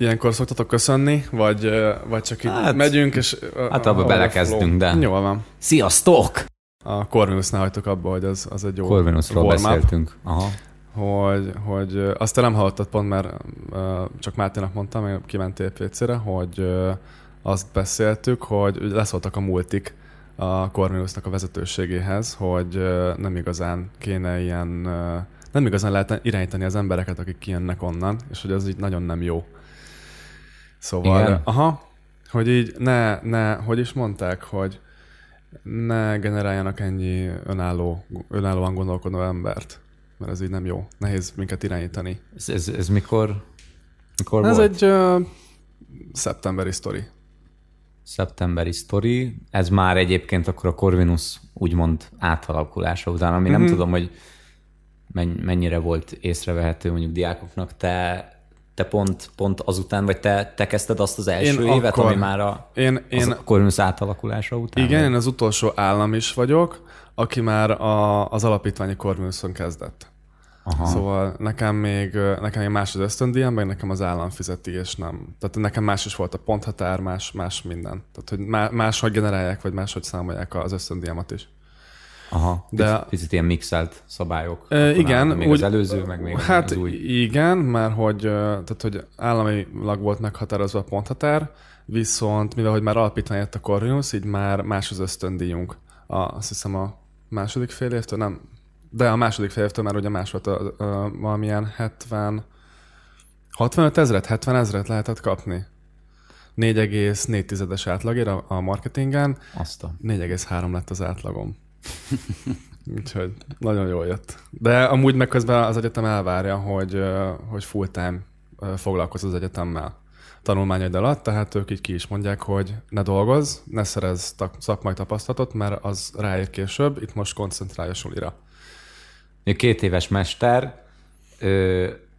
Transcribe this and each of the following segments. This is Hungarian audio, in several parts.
Ilyenkor szoktatok köszönni, vagy, vagy csak így hát, megyünk, és... Hát abba belekezdünk, de... Jól van. Sziasztok! A Corvinusnál hagytuk abba, hogy az, az egy jó Corvinusról beszéltünk. Aha. Hogy, hogy azt te nem hallottad pont, mert csak Máténak mondtam, én kimentél PC-re, hogy azt beszéltük, hogy leszóltak a multik a Corvinusnak a vezetőségéhez, hogy nem igazán kéne ilyen, nem igazán lehet irányítani az embereket, akik kijönnek onnan, és hogy az így nagyon nem jó. Szóval, Igen. aha, hogy így ne, ne, hogy is mondták, hogy ne generáljanak ennyi önálló, önállóan gondolkodó embert, mert ez így nem jó. Nehéz minket irányítani. Ez, ez, ez mikor, mikor ez volt? egy uh, szeptemberi sztori. Szeptemberi sztori. Ez már egyébként akkor a Corvinus úgymond átalakulása után, ami mm-hmm. nem mhm. tudom, hogy mennyire volt észrevehető mondjuk diákoknak. Te te pont, pont azután, vagy te, te kezdted azt az első én évet, akkor, ami már a, én, én, az Corvinus átalakulása után? Igen, vagy? én az utolsó állam is vagyok, aki már a, az alapítványi Corvinuson kezdett. Aha. Szóval nekem még, nekem még más az ösztöndíjam, meg nekem az állam fizeti, és nem. Tehát nekem más is volt a ponthatár, más, más minden. Tehát, hogy máshogy generálják, vagy máshogy számolják az ösztöndíjamat is. Aha, de picit, ilyen mixelt szabályok. E, igen. Még úgy, az előző, meg még hát az új. igen, mert hogy, tehát, hogy államilag volt meghatározva a ponthatár, viszont mivel hogy már alapítvány jött a Corvinus, így már más az ösztöndíjunk. A, azt hiszem a második fél évtől, nem, de a második fél évtől már ugye más volt a, a, a valamilyen 70, 65 ezret, 70 ezret lehetett kapni. 4,4-es átlagért a, a marketingen. Azt a... 4,3 lett az átlagom. Úgyhogy nagyon jól jött. De amúgy meg közben az egyetem elvárja, hogy, hogy full-time foglalkozz az egyetemmel tanulmányaid alatt, tehát ők így ki is mondják, hogy ne dolgozz, ne szerez szakmai tapasztalatot, mert az ráér később, itt most koncentrálj a sulira. Két éves mester,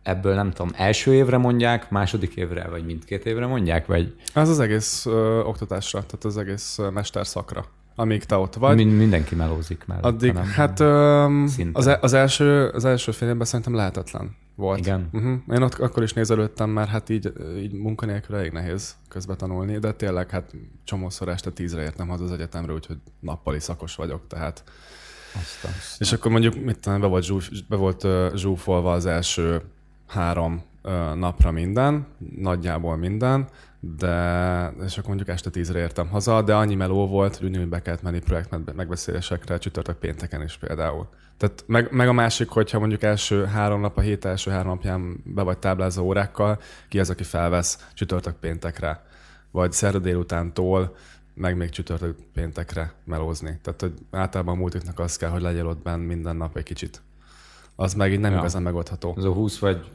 ebből nem tudom, első évre mondják, második évre, vagy mindkét évre mondják, vagy? Ez az egész ö, oktatásra, tehát az egész mesterszakra amíg te ott vagy. Mind, mindenki melózik mellett. Addig, nem, hát öm, az, e- az, első, az első fél évben szerintem lehetetlen volt. Igen. Uh-huh. Én ott akkor is nézelődtem, mert hát így, így munkanélkül elég nehéz közbe tanulni, de tényleg hát csomószor este tízre értem haza az egyetemre, úgyhogy nappali szakos vagyok, tehát Aztán, aztán. És akkor mondjuk, mit tudom, be volt, zsúf, be volt zsúfolva az első három napra minden, nagyjából minden, de és akkor mondjuk este tízre értem haza, de annyi meló volt, hogy úgy be kellett menni projekt megbeszélésekre csütörtök pénteken is például. Tehát meg, meg, a másik, hogyha mondjuk első három nap, a hét első három napján be vagy táblázó órákkal, ki az, aki felvesz csütörtök péntekre, vagy szerda délutántól meg még csütörtök péntekre melózni. Tehát, hogy általában a multiknak az kell, hogy legyél ott benn minden nap egy kicsit. Az meg így nem ja. igazán megoldható. Ez a 20 vagy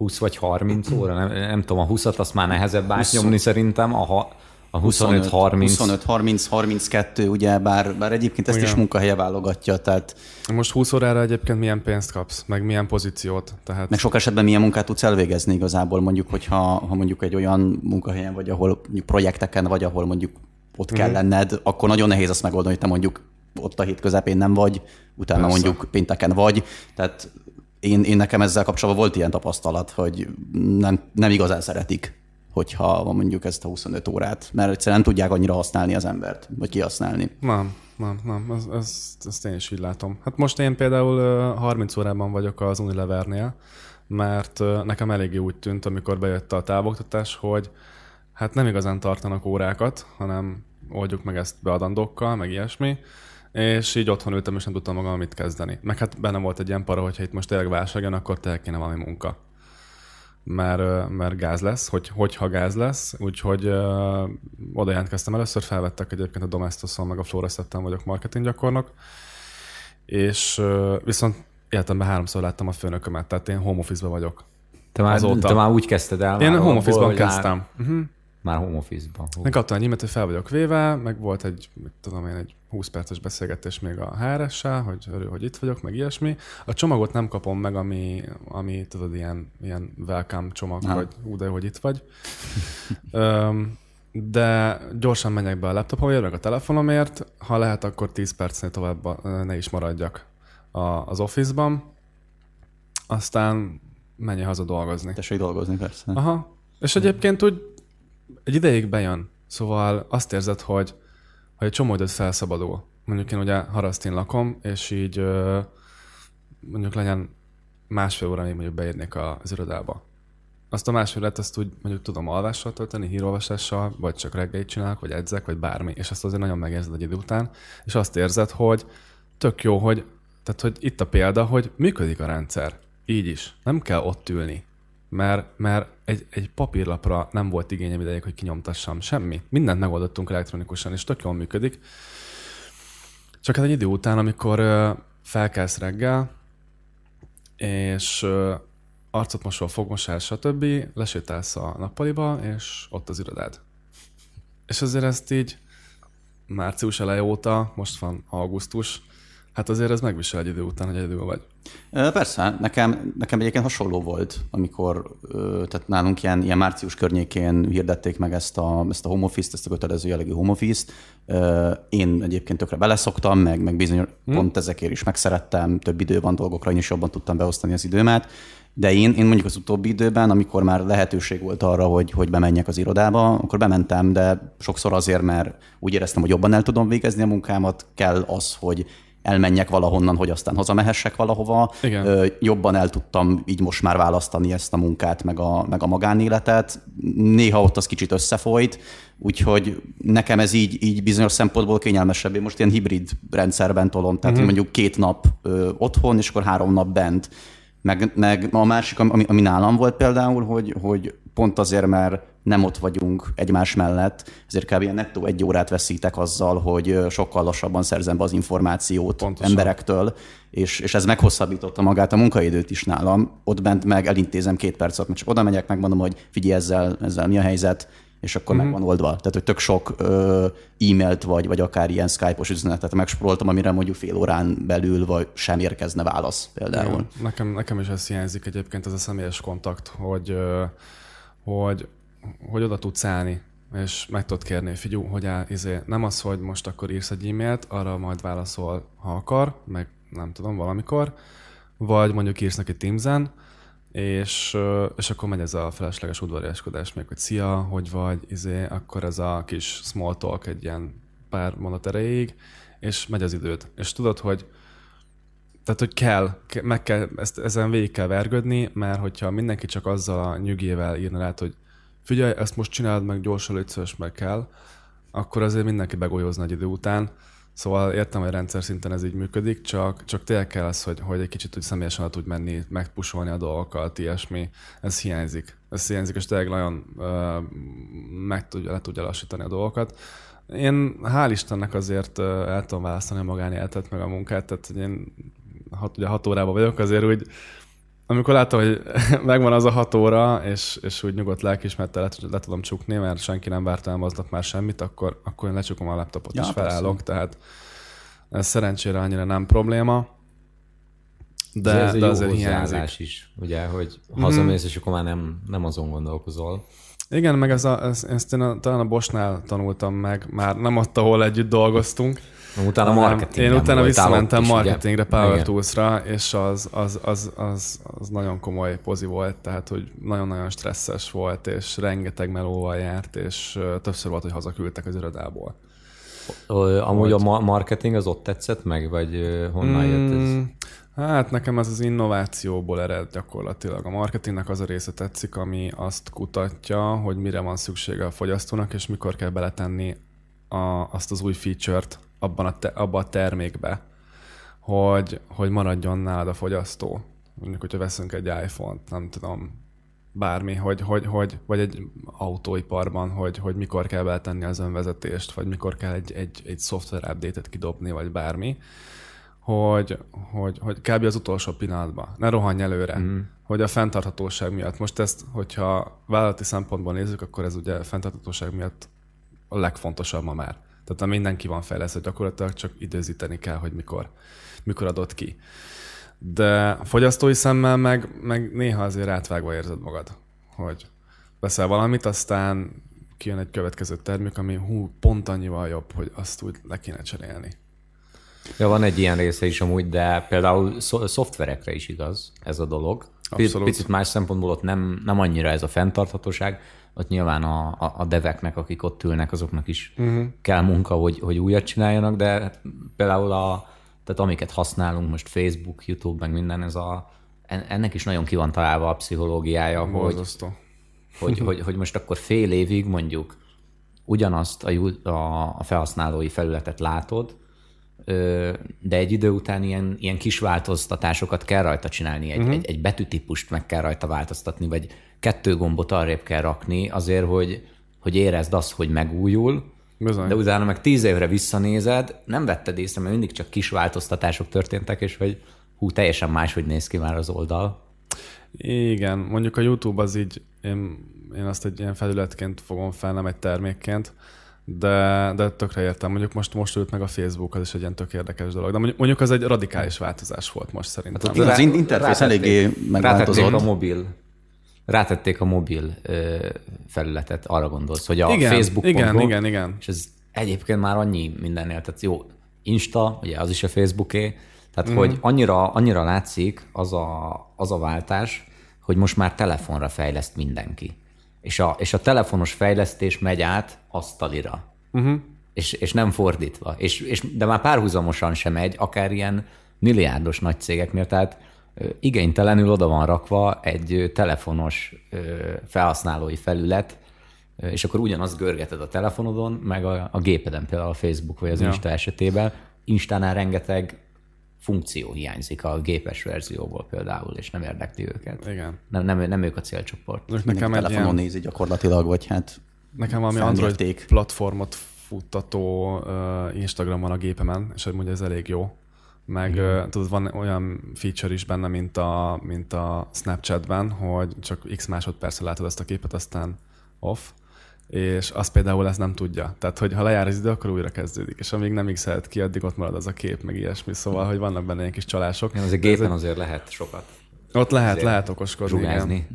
20 vagy 30 óra, nem, nem tudom, a 20-at azt már nehezebb átnyomni szerintem, a, a 25-30. 25-30-32, ugye, bár, bár egyébként ezt Igen. is munkahelye válogatja, tehát... Most 20 órára egyébként milyen pénzt kapsz, meg milyen pozíciót? Tehát... Meg sok esetben milyen munkát tudsz elvégezni igazából, mondjuk, hogyha ha mondjuk egy olyan munkahelyen vagy, ahol mondjuk projekteken vagy, ahol mondjuk ott kell mm. lenned, akkor nagyon nehéz azt megoldani, hogy te mondjuk ott a hét közepén nem vagy, utána Persze. mondjuk pénteken vagy. Tehát én, én nekem ezzel kapcsolatban volt ilyen tapasztalat, hogy nem, nem igazán szeretik, hogyha mondjuk ezt a 25 órát, mert egyszerűen nem tudják annyira használni az embert, vagy kihasználni. Nem, nem, nem, ezt, ezt, ezt én is így látom. Hát most én például 30 órában vagyok az Unilevernél, mert nekem eléggé úgy tűnt, amikor bejött a távoktatás, hogy hát nem igazán tartanak órákat, hanem oldjuk meg ezt beadandókkal, meg ilyesmi, és így otthon ültem, és nem tudtam magam mit kezdeni. Meg hát benne volt egy ilyen para, hogyha itt most tényleg válság jön, akkor tényleg kéne valami munka. Mert, mert gáz lesz, hogy, hogyha gáz lesz, úgyhogy ö, oda jelentkeztem először, felvettek egyébként a Domestoson, meg a Floreszetten vagyok marketing gyakornok, és ö, viszont életemben háromszor láttam a főnökömet, tehát én home office vagyok. Te már, te már úgy kezdted el? Én home office-ban kezdtem. Uh-huh. Már home office-ban. Megkaptam egy e hogy fel vagyok véve, meg volt egy, mit tudom én, egy 20 perces beszélgetés még a hr hogy örül, hogy itt vagyok, meg ilyesmi. A csomagot nem kapom meg, ami, ami tudod, ilyen, ilyen welcome csomag, ha. hogy ú, de hogy itt vagy. de gyorsan menjek be a laptopomért, meg a telefonomért. Ha lehet, akkor 10 percnél tovább ne is maradjak a, az office-ban. Aztán menj haza dolgozni. Tessék dolgozni, persze. Aha, És egyébként úgy egy ideig bejön. Szóval azt érzed, hogy, hogy egy csomó időt felszabadul. Mondjuk én ugye Harasztin lakom, és így mondjuk legyen másfél óra, még mondjuk beérnék az irodába. Azt a másfél órát azt úgy mondjuk tudom alvással tölteni, hírolvasással, vagy csak reggelit csinálok, vagy edzek, vagy bármi. És azt azért nagyon megérzed egy idő után, és azt érzed, hogy tök jó, hogy, tehát, hogy itt a példa, hogy működik a rendszer. Így is. Nem kell ott ülni. Mert, mert egy, egy papírlapra nem volt igényem ideig, hogy kinyomtassam semmi. Mindent megoldottunk elektronikusan, és tök jól működik. Csak hát egy idő után, amikor felkelsz reggel, és arcot mosol, fogmosál, stb., lesétálsz a nappaliba, és ott az irodád. És azért ezt így március eleje óta, most van augusztus, hát azért ez megvisel egy idő után, hogy egyedül vagy. Persze, nekem, nekem egyébként hasonló volt, amikor tehát nálunk ilyen, ilyen március környékén hirdették meg ezt a, ezt a home office-t, ezt a kötelező jellegű home office-t. Én egyébként tökre beleszoktam, meg, meg bizony hmm. pont ezekért is megszerettem, több idő van dolgokra, én is jobban tudtam beosztani az időmet. De én, én mondjuk az utóbbi időben, amikor már lehetőség volt arra, hogy, hogy bemenjek az irodába, akkor bementem, de sokszor azért, mert úgy éreztem, hogy jobban el tudom végezni a munkámat, kell az, hogy elmenjek valahonnan, hogy aztán hazamehessek valahova. Igen. Jobban el tudtam így most már választani ezt a munkát, meg a, meg a magánéletet. Néha ott az kicsit összefolyt, úgyhogy nekem ez így, így bizonyos szempontból kényelmesebb. Én most ilyen hibrid rendszerben tolom, tehát uh-huh. mondjuk két nap ö, otthon, és akkor három nap bent. Meg, meg a másik, ami, ami nálam volt például, hogy, hogy pont azért, mert nem ott vagyunk egymás mellett, ezért kb. nettó egy órát veszítek azzal, hogy sokkal lassabban szerzem be az információt Pontosan. emberektől, és, és ez meghosszabbította magát a munkaidőt is nálam. Ott bent meg elintézem két percet, mert csak oda megyek, megmondom, hogy figyelj ezzel, ezzel mi a helyzet, és akkor mm-hmm. meg van oldva. Tehát, hogy tök sok ö, e-mailt vagy, vagy akár ilyen Skype-os üzenetet megspóroltam, amire mondjuk fél órán belül vagy sem érkezne válasz például. Igen. Nekem, nekem is ez hiányzik egyébként, ez a személyes kontakt, hogy, hogy, hogy oda tudsz állni, és meg tudod kérni, figyú, hogy áll, izé, nem az, hogy most akkor írsz egy e-mailt, arra majd válaszol, ha akar, meg nem tudom, valamikor, vagy mondjuk írsz neki Teams-en, és, és akkor megy ez a felesleges udvariaskodás még, hogy szia, hogy vagy, izé, akkor ez a kis small talk egy ilyen pár mondat erejéig, és megy az időd. És tudod, hogy tehát, hogy kell, ke- meg kell, ezt, ezen végig kell vergődni, mert hogyha mindenki csak azzal a nyugével írna rá, hogy figyelj, ezt most csináld meg gyorsan, légy meg kell, akkor azért mindenki begolyózna egy idő után. Szóval értem, hogy rendszer szinten ez így működik, csak, csak tényleg kell az, hogy, hogy egy kicsit úgy személyesen le tudj menni, megpusolni a dolgokat, ilyesmi. Ez hiányzik. Ez hiányzik, és tényleg nagyon uh, meg tudja, le tudja lassítani a dolgokat. Én hál' Istennek azért uh, el tudom választani a magánéletet, meg a munkát, tehát én hat, ugye hat órában vagyok, azért úgy amikor látom, hogy megvan az a hat óra, és, és úgy nyugodt lelkismerettel le, le tudom csukni, mert senki nem várt el aznap már semmit, akkor, akkor én lecsukom a laptopot Ja, és felállok, persze. tehát ez szerencsére annyira nem probléma. De, ez egy de azért hiányzik. is, ugye, hogy hazamész, és akkor már nem, nem azon gondolkozol. Igen, meg ez a, ez, ezt én a, talán a Bosnál tanultam meg, már nem ott, ahol együtt dolgoztunk. Utána marketing. Én utána visszamentem is, ugye? marketingre, Power. Tools-ra, és az, az, az, az, az nagyon komoly pozi volt, tehát hogy nagyon-nagyon stresszes volt, és rengeteg melóval járt, és többször volt, hogy hazaküldtek az irodából. Amúgy a ma- marketing az ott tetszett meg, vagy honnan jött ez? Mm, Hát nekem ez az innovációból ered gyakorlatilag. A marketingnek az a része tetszik, ami azt kutatja, hogy mire van szüksége a fogyasztónak, és mikor kell beletenni a, azt az új feature-t abban a, te, abba a termékbe, hogy, hogy maradjon nálad a fogyasztó. Mondjuk, hogyha veszünk egy iPhone-t, nem tudom, bármi, hogy, hogy, hogy, vagy egy autóiparban, hogy, hogy mikor kell beletenni az önvezetést, vagy mikor kell egy, egy, egy szoftver update-et kidobni, vagy bármi, hogy, hogy, hogy kb. az utolsó pillanatban, ne rohanj előre, mm. hogy a fenntarthatóság miatt. Most ezt, hogyha vállalati szempontból nézzük, akkor ez ugye a fenntarthatóság miatt a legfontosabb ma már. Tehát mindenki van fejlesztve, gyakorlatilag csak időzíteni kell, hogy mikor, mikor adott ki. De a fogyasztói szemmel meg, meg néha azért átvágva érzed magad, hogy veszel valamit, aztán kijön egy következő termék, ami hú, pont annyival jobb, hogy azt úgy le kéne cserélni. Ja, van egy ilyen része is amúgy, de például szo- szoftverekre is igaz ez a dolog. Abszolút. Picit más szempontból ott nem, nem annyira ez a fenntarthatóság, ott nyilván a, a, a deveknek, akik ott ülnek, azoknak is uh-huh. kell munka, hogy, hogy újat csináljanak, de például a, tehát amiket használunk most Facebook, YouTube, meg minden, ez a, ennek is nagyon ki van találva a pszichológiája, hogy, hogy, hogy, hogy most akkor fél évig mondjuk ugyanazt a, a, a felhasználói felületet látod, de egy idő után ilyen, ilyen kis változtatásokat kell rajta csinálni, egy, uh-huh. egy, egy betűtípust meg kell rajta változtatni, vagy kettő gombot arrébb kell rakni azért, hogy, hogy érezd azt, hogy megújul, Bizony. de utána meg tíz évre visszanézed, nem vetted észre, mert mindig csak kis változtatások történtek, és hogy hú, teljesen máshogy néz ki már az oldal. Igen, mondjuk a YouTube az így, én, én azt egy ilyen felületként fogom fel, nem egy termékként, de, de tökre értem. Mondjuk most, most ült meg a Facebook, az is egy ilyen tök érdekes dolog. De mondjuk, mondjuk az egy radikális változás volt most szerintem. Hát az interfész eléggé megváltozott. a mobil rátették a mobil ö, felületet, arra gondolsz, hogy a igen, Facebook. Igen, igen, igen. És ez egyébként már annyi mindennél, tehát jó, Insta, ugye az is a Facebooké, tehát mm. hogy annyira, annyira látszik az a, az a váltás, hogy most már telefonra fejleszt mindenki. És a, és a telefonos fejlesztés megy át asztalira. Uh-huh. És, és nem fordítva. És, és, de már párhuzamosan sem megy, akár ilyen milliárdos nagy cégeknél. Tehát igénytelenül oda van rakva egy telefonos felhasználói felület, és akkor ugyanazt görgeted a telefonodon, meg a, a gépeden, például a Facebook vagy az ja. Insta esetében. Instánál rengeteg funkció hiányzik a gépes verzióból például, és nem érdekli őket. Igen. Nem, nem, nem ők a célcsoport. Most nekem telefonon ilyen... nézi gyakorlatilag, vagy hát Nekem valami Android platformot futtató uh, Instagram van a gépemen, és hogy mondja, ez elég jó. Meg uh, tudod, van olyan feature is benne, mint a, mint a Snapchatben, hogy csak x másodpercre látod ezt a képet, aztán off és azt például ez nem tudja. Tehát, hogy ha lejár az idő, akkor újra kezdődik, és amíg nem x ki, addig ott marad az a kép, meg ilyesmi, szóval, hogy vannak benne ilyen kis csalások. Ja, azért gépen azért lehet sokat. Ott lehet, azért lehet okoskodni. Igen.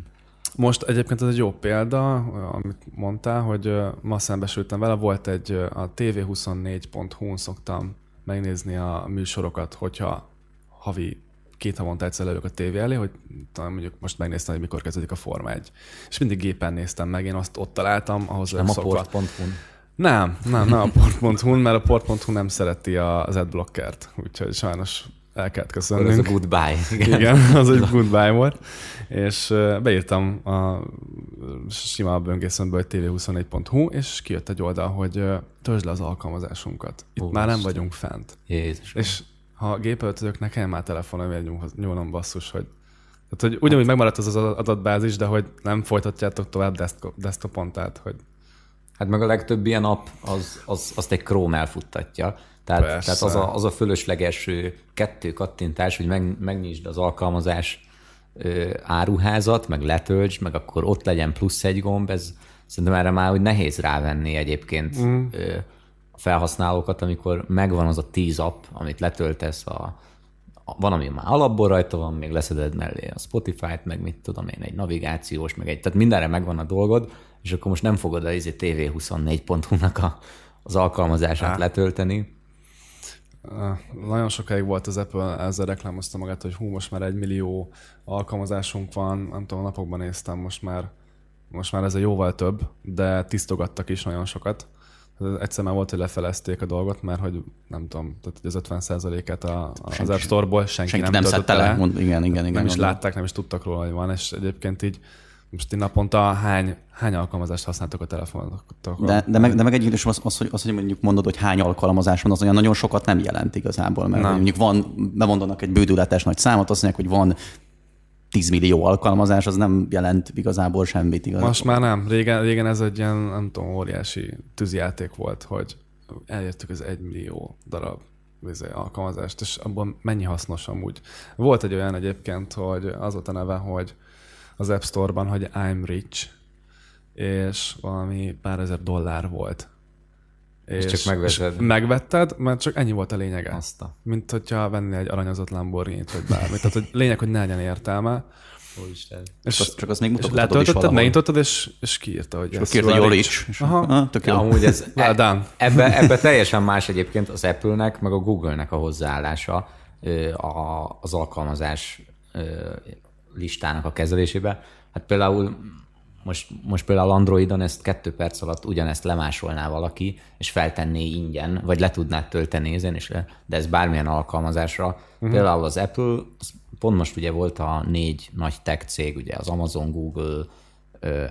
Most egyébként ez egy jó példa, amit mondtál, hogy ma szembesültem vele, volt egy, a tv24.hu-n szoktam megnézni a műsorokat, hogyha havi két havonta egyszer lelök a tévé elé, hogy talán mondjuk most megnéztem, hogy mikor kezdődik a Forma 1. És mindig gépen néztem meg, én azt ott találtam, ahhoz Nem a port.hu. Nem, nem, nem a port.hu, mert a port.hu nem szereti az adblockert, úgyhogy sajnos el kellett köszönnünk. Ez a goodbye. Igen, Igen az egy goodbye volt. És beírtam a sima böngészőmből, hogy tv24.hu, és kijött egy oldal, hogy töltsd le az alkalmazásunkat. Itt Ó, már nem vagyunk fent. Jézus. És ha gépöltözők, ne kelljen már telefonon nyúlnom basszus, hogy tehát, hogy ugyanúgy megmaradt az az adatbázis, de hogy nem folytatjátok tovább desktop, desktopon, tehát hogy... Hát meg a legtöbb ilyen app, az, az, azt egy Chrome elfuttatja. Tehát, tehát az, a, az a fölösleges kettő kattintás, hogy meg, megnyisd az alkalmazás áruházat, meg letöltsd, meg akkor ott legyen plusz egy gomb, ez szerintem erre már hogy nehéz rávenni egyébként mm. a felhasználókat, amikor megvan az a tíz app, amit letöltesz, a, a, van, ami már alapból rajta van, még leszeded mellé a Spotify-t, meg mit tudom én, egy navigációs, meg egy, tehát mindenre megvan a dolgod, és akkor most nem fogod a izé TV24.hu-nak a, az alkalmazását Há. letölteni. Nagyon sokáig volt az Apple, ezzel reklámozta magát, hogy hú, most már egy millió alkalmazásunk van, nem tudom, napokban néztem, most már, most már ez a jóval több, de tisztogattak is nagyon sokat. Egyszer már volt, hogy lefelezték a dolgot, mert hogy nem tudom, tehát az 50%-át a, az App Store-ból senki, senki nem, nem szedte le. Mond, igen, igen, igen. Nem is látták, nem is tudtak róla, hogy van, és egyébként így most ti naponta hány, hány alkalmazást használtok a telefonotokon? De, de, meg, de meg egyébként az, az, hogy, az, hogy mondjuk mondod, hogy hány alkalmazás van, az olyan nagyon sokat nem jelent igazából, mert nem. mondjuk van, bemondanak egy bődületes nagy számot, azt mondják, hogy van 10 millió alkalmazás, az nem jelent igazából semmit igazából. Most már nem. Régen, régen ez egy ilyen, nem tudom, óriási tűzjáték volt, hogy elértük az 1 millió darab vizé, alkalmazást, és abban mennyi hasznos amúgy. Volt egy olyan egyébként, hogy az volt a neve, hogy az App Store-ban, hogy I'm rich, és valami pár ezer dollár volt. És, és csak megvetted. És megvetted, mert csak ennyi volt a lényege. Azt a. Mint hogyha venni egy aranyozott Lamborghini-t, vagy bármit. Tehát, hogy lényeg, hogy ne legyen értelme. Úristen. És, és csak azt még és letöltötted, megnyitottad, és, és kiírta, hogy és kiírta, jól is. Aha. Ah, tök jó. Ja, amúgy ez, e, ebbe, ebbe teljesen más egyébként az Apple-nek, meg a Google-nek a hozzáállása az alkalmazás listának a kezelésébe. Hát például most, most például Androidon ezt kettő perc alatt ugyanezt lemásolná valaki, és feltenné ingyen, vagy le tudná tölteni ezen, és le, de ez bármilyen alkalmazásra. Uh-huh. Például az Apple, pont most ugye volt a négy nagy tech cég, ugye az Amazon, Google,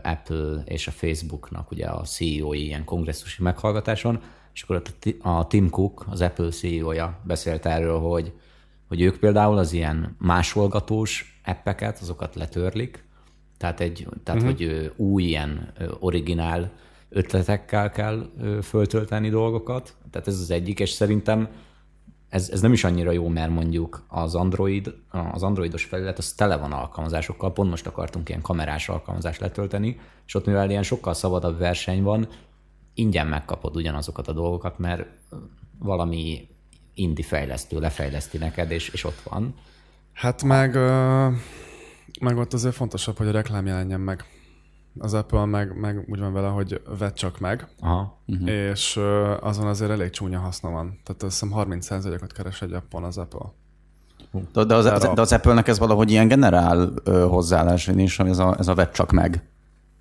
Apple és a Facebooknak ugye a CEO-i ilyen kongresszusi meghallgatáson, és akkor a Tim Cook, az Apple CEO-ja beszélt erről, hogy, hogy ők például az ilyen másolgatós appeket, azokat letörlik, tehát, egy, tehát uh-huh. hogy új ilyen originál ötletekkel kell föltölteni dolgokat. Tehát ez az egyik, és szerintem ez, ez nem is annyira jó, mert mondjuk az Android, az androidos felület az tele van alkalmazásokkal, pont most akartunk ilyen kamerás alkalmazást letölteni, és ott mivel ilyen sokkal szabadabb verseny van, ingyen megkapod ugyanazokat a dolgokat, mert valami indi fejlesztő lefejleszti neked, és, és ott van. Hát meg, meg ott azért fontosabb, hogy a reklám jelenjen meg. Az Apple meg, meg úgy van vele, hogy vedd csak meg, Aha. Uh-huh. és azon azért elég csúnya haszna van. Tehát azt hiszem 30%-ot keres egy appon az Apple. De, de, az, az, de az Apple-nek ez valahogy ilyen generál hozzáállás, is, ez a, ez a vedd csak meg.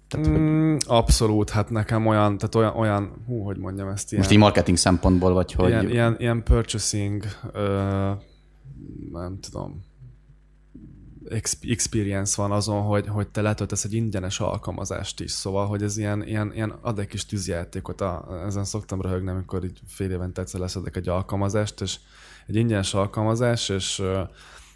Tehát, mm, hogy... Abszolút, hát nekem olyan, tehát olyan, olyan, hú, hogy mondjam ezt ilyen... Most így marketing szempontból, vagy hogy... Ilyen, ilyen, ilyen purchasing, ö, nem tudom, experience van azon, hogy, hogy te letöltesz egy ingyenes alkalmazást is, szóval, hogy ez ilyen, ilyen, ilyen ad egy kis tűzjátékot, a, ezen szoktam röhögni, amikor így fél évente egyszer leszedek egy alkalmazást, és egy ingyenes alkalmazás, és uh,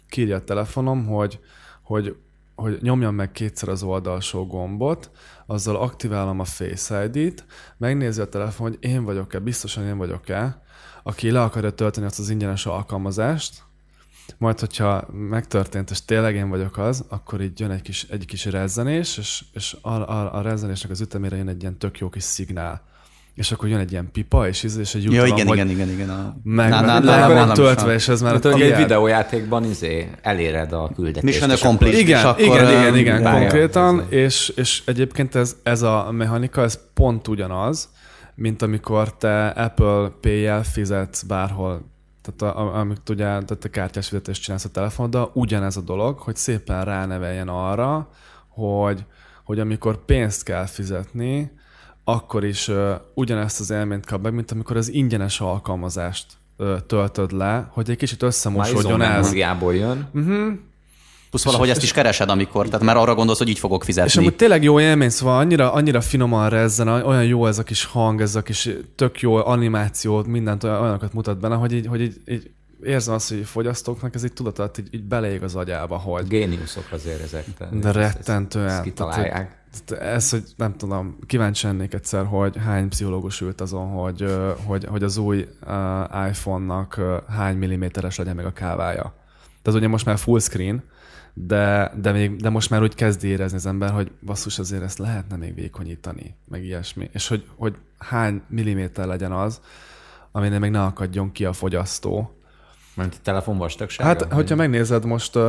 kírja a telefonom, hogy, hogy hogy nyomjam meg kétszer az oldalsó gombot, azzal aktiválom a Face ID-t, megnézi a telefon, hogy én vagyok-e, biztosan én vagyok-e, aki le akarja tölteni azt az ingyenes alkalmazást, majd, hogyha megtörtént, és tényleg én vagyok az, akkor így jön egy kis, egy kis rezzenés, és, és a, a, a rezzenésnek az ütemére jön egy ilyen tök jó kis szignál és akkor jön egy ilyen pipa, és, és egy ja, igen, igen, igen, igen, a... meg, na, na, le van töltve, és ez már... Tehát, egy videójátékban izé eléred a küldetést. Mission Accomplished. Igen, akkor, igen, igen, igen, konkrétan, és, és egyébként ez, ez a mechanika, ez pont ugyanaz, mint amikor te Apple Pay-jel fizetsz bárhol tehát a, amit ugye tehát a kártyás fizetést csinálsz a telefonoddal, ugyanez a dolog, hogy szépen ráneveljen arra, hogy, hogy amikor pénzt kell fizetni, akkor is uh, ugyanezt az élményt kap meg, mint amikor az ingyenes alkalmazást uh, töltöd le, hogy egy kicsit összemosodjon ez. jön. Uh-huh. Plusz valahogy és, ezt is keresed, amikor, tehát már arra gondolsz, hogy így fogok fizetni. És amúgy tényleg jó élmény, szóval annyira, annyira finoman rezzen, olyan jó ez a kis hang, ez a kis tök jó animáció, mindent olyanokat mutat benne, hogy így, hogy így, így érzem azt, hogy fogyasztóknak ez egy tudatot így, így beleég az agyába, hogy... Géniuszok azért ezek. De rettentően. Ezt, ezt kitalálják. Tehát, ez, hogy nem tudom, kíváncsi lennék egyszer, hogy hány pszichológus ült azon, hogy, hogy, hogy az új iPhone-nak hány milliméteres legyen meg a kávája. Tehát ugye most már full screen, de, de, még, de most már úgy kezdi érezni az ember, hogy basszus, azért ezt lehetne még vékonyítani, meg ilyesmi. És hogy, hogy hány milliméter legyen az, aminél még ne akadjon ki a fogyasztó. Mert a telefon vastagsága? Hát, hogyha megnézed most, uh,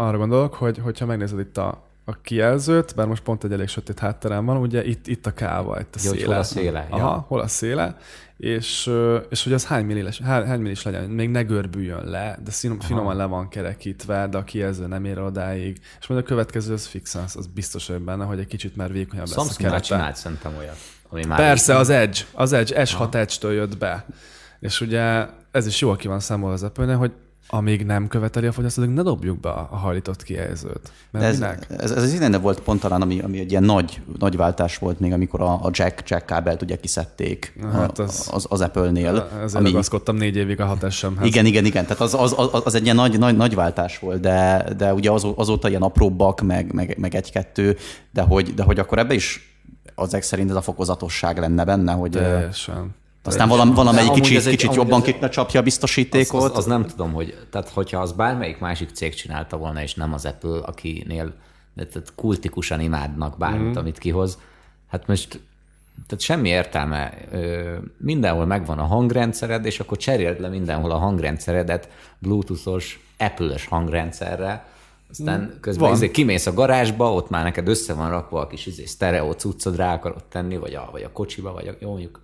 arra gondolok, hogy hogyha megnézed itt a, a kijelzőt, bár most pont egy elég sötét hátterem van, ugye itt, itt a káva, itt a Jó, széle. Hol a széle? Aha, ja. hol a széle, és, és hogy az hány millis, hány, hány millis legyen, még ne görbüljön le, de színom, finoman le van kerekítve, de a kijelző nem ér odáig, és majd a következő az fixen, az, az biztos, hogy benne, hogy egy kicsit már vékonyabb lesz a kerete. csinált szerintem olyat. Ami már Persze, az Edge, az Edge, S6 Edge-től jött be. És ugye ez is jól ki van számolva az apple hogy amíg nem követeli a fogyasztó, ne dobjuk be a hajlított kijelzőt. Mert ez, ez, ez, az idején volt pont talán, ami, ami egy ilyen nagy, nagy váltás volt még, amikor a, a jack, jack kábelt ugye kiszedték hát az, az, az Apple-nél. Ezért ami... ragaszkodtam négy évig a 6 sem Igen, igen, igen. Tehát az, az, az, az egy ilyen nagy, nagy, nagy váltás volt, de, de ugye az, azóta ilyen apróbbak, meg, meg, meg egy-kettő, de hogy, de hogy akkor ebbe is azek szerint ez a fokozatosság lenne benne, hogy... Teljesen aztán valam, valamelyik kicsit, egy, kicsit jobban egy, csapja a biztosítékot. Az, az, az, nem tudom, hogy tehát hogyha az bármelyik másik cég csinálta volna, és nem az Apple, akinél tehát kultikusan imádnak bármit, mm. amit kihoz, hát most tehát semmi értelme. Mindenhol megvan a hangrendszered, és akkor cseréld le mindenhol a hangrendszeredet Bluetooth-os, Apple-ös hangrendszerre, aztán mm. közben izé kimész a garázsba, ott már neked össze van rakva a kis izé, sztereó cuccod, rá akarod tenni, vagy a, vagy a kocsiba, vagy a, jó mondjuk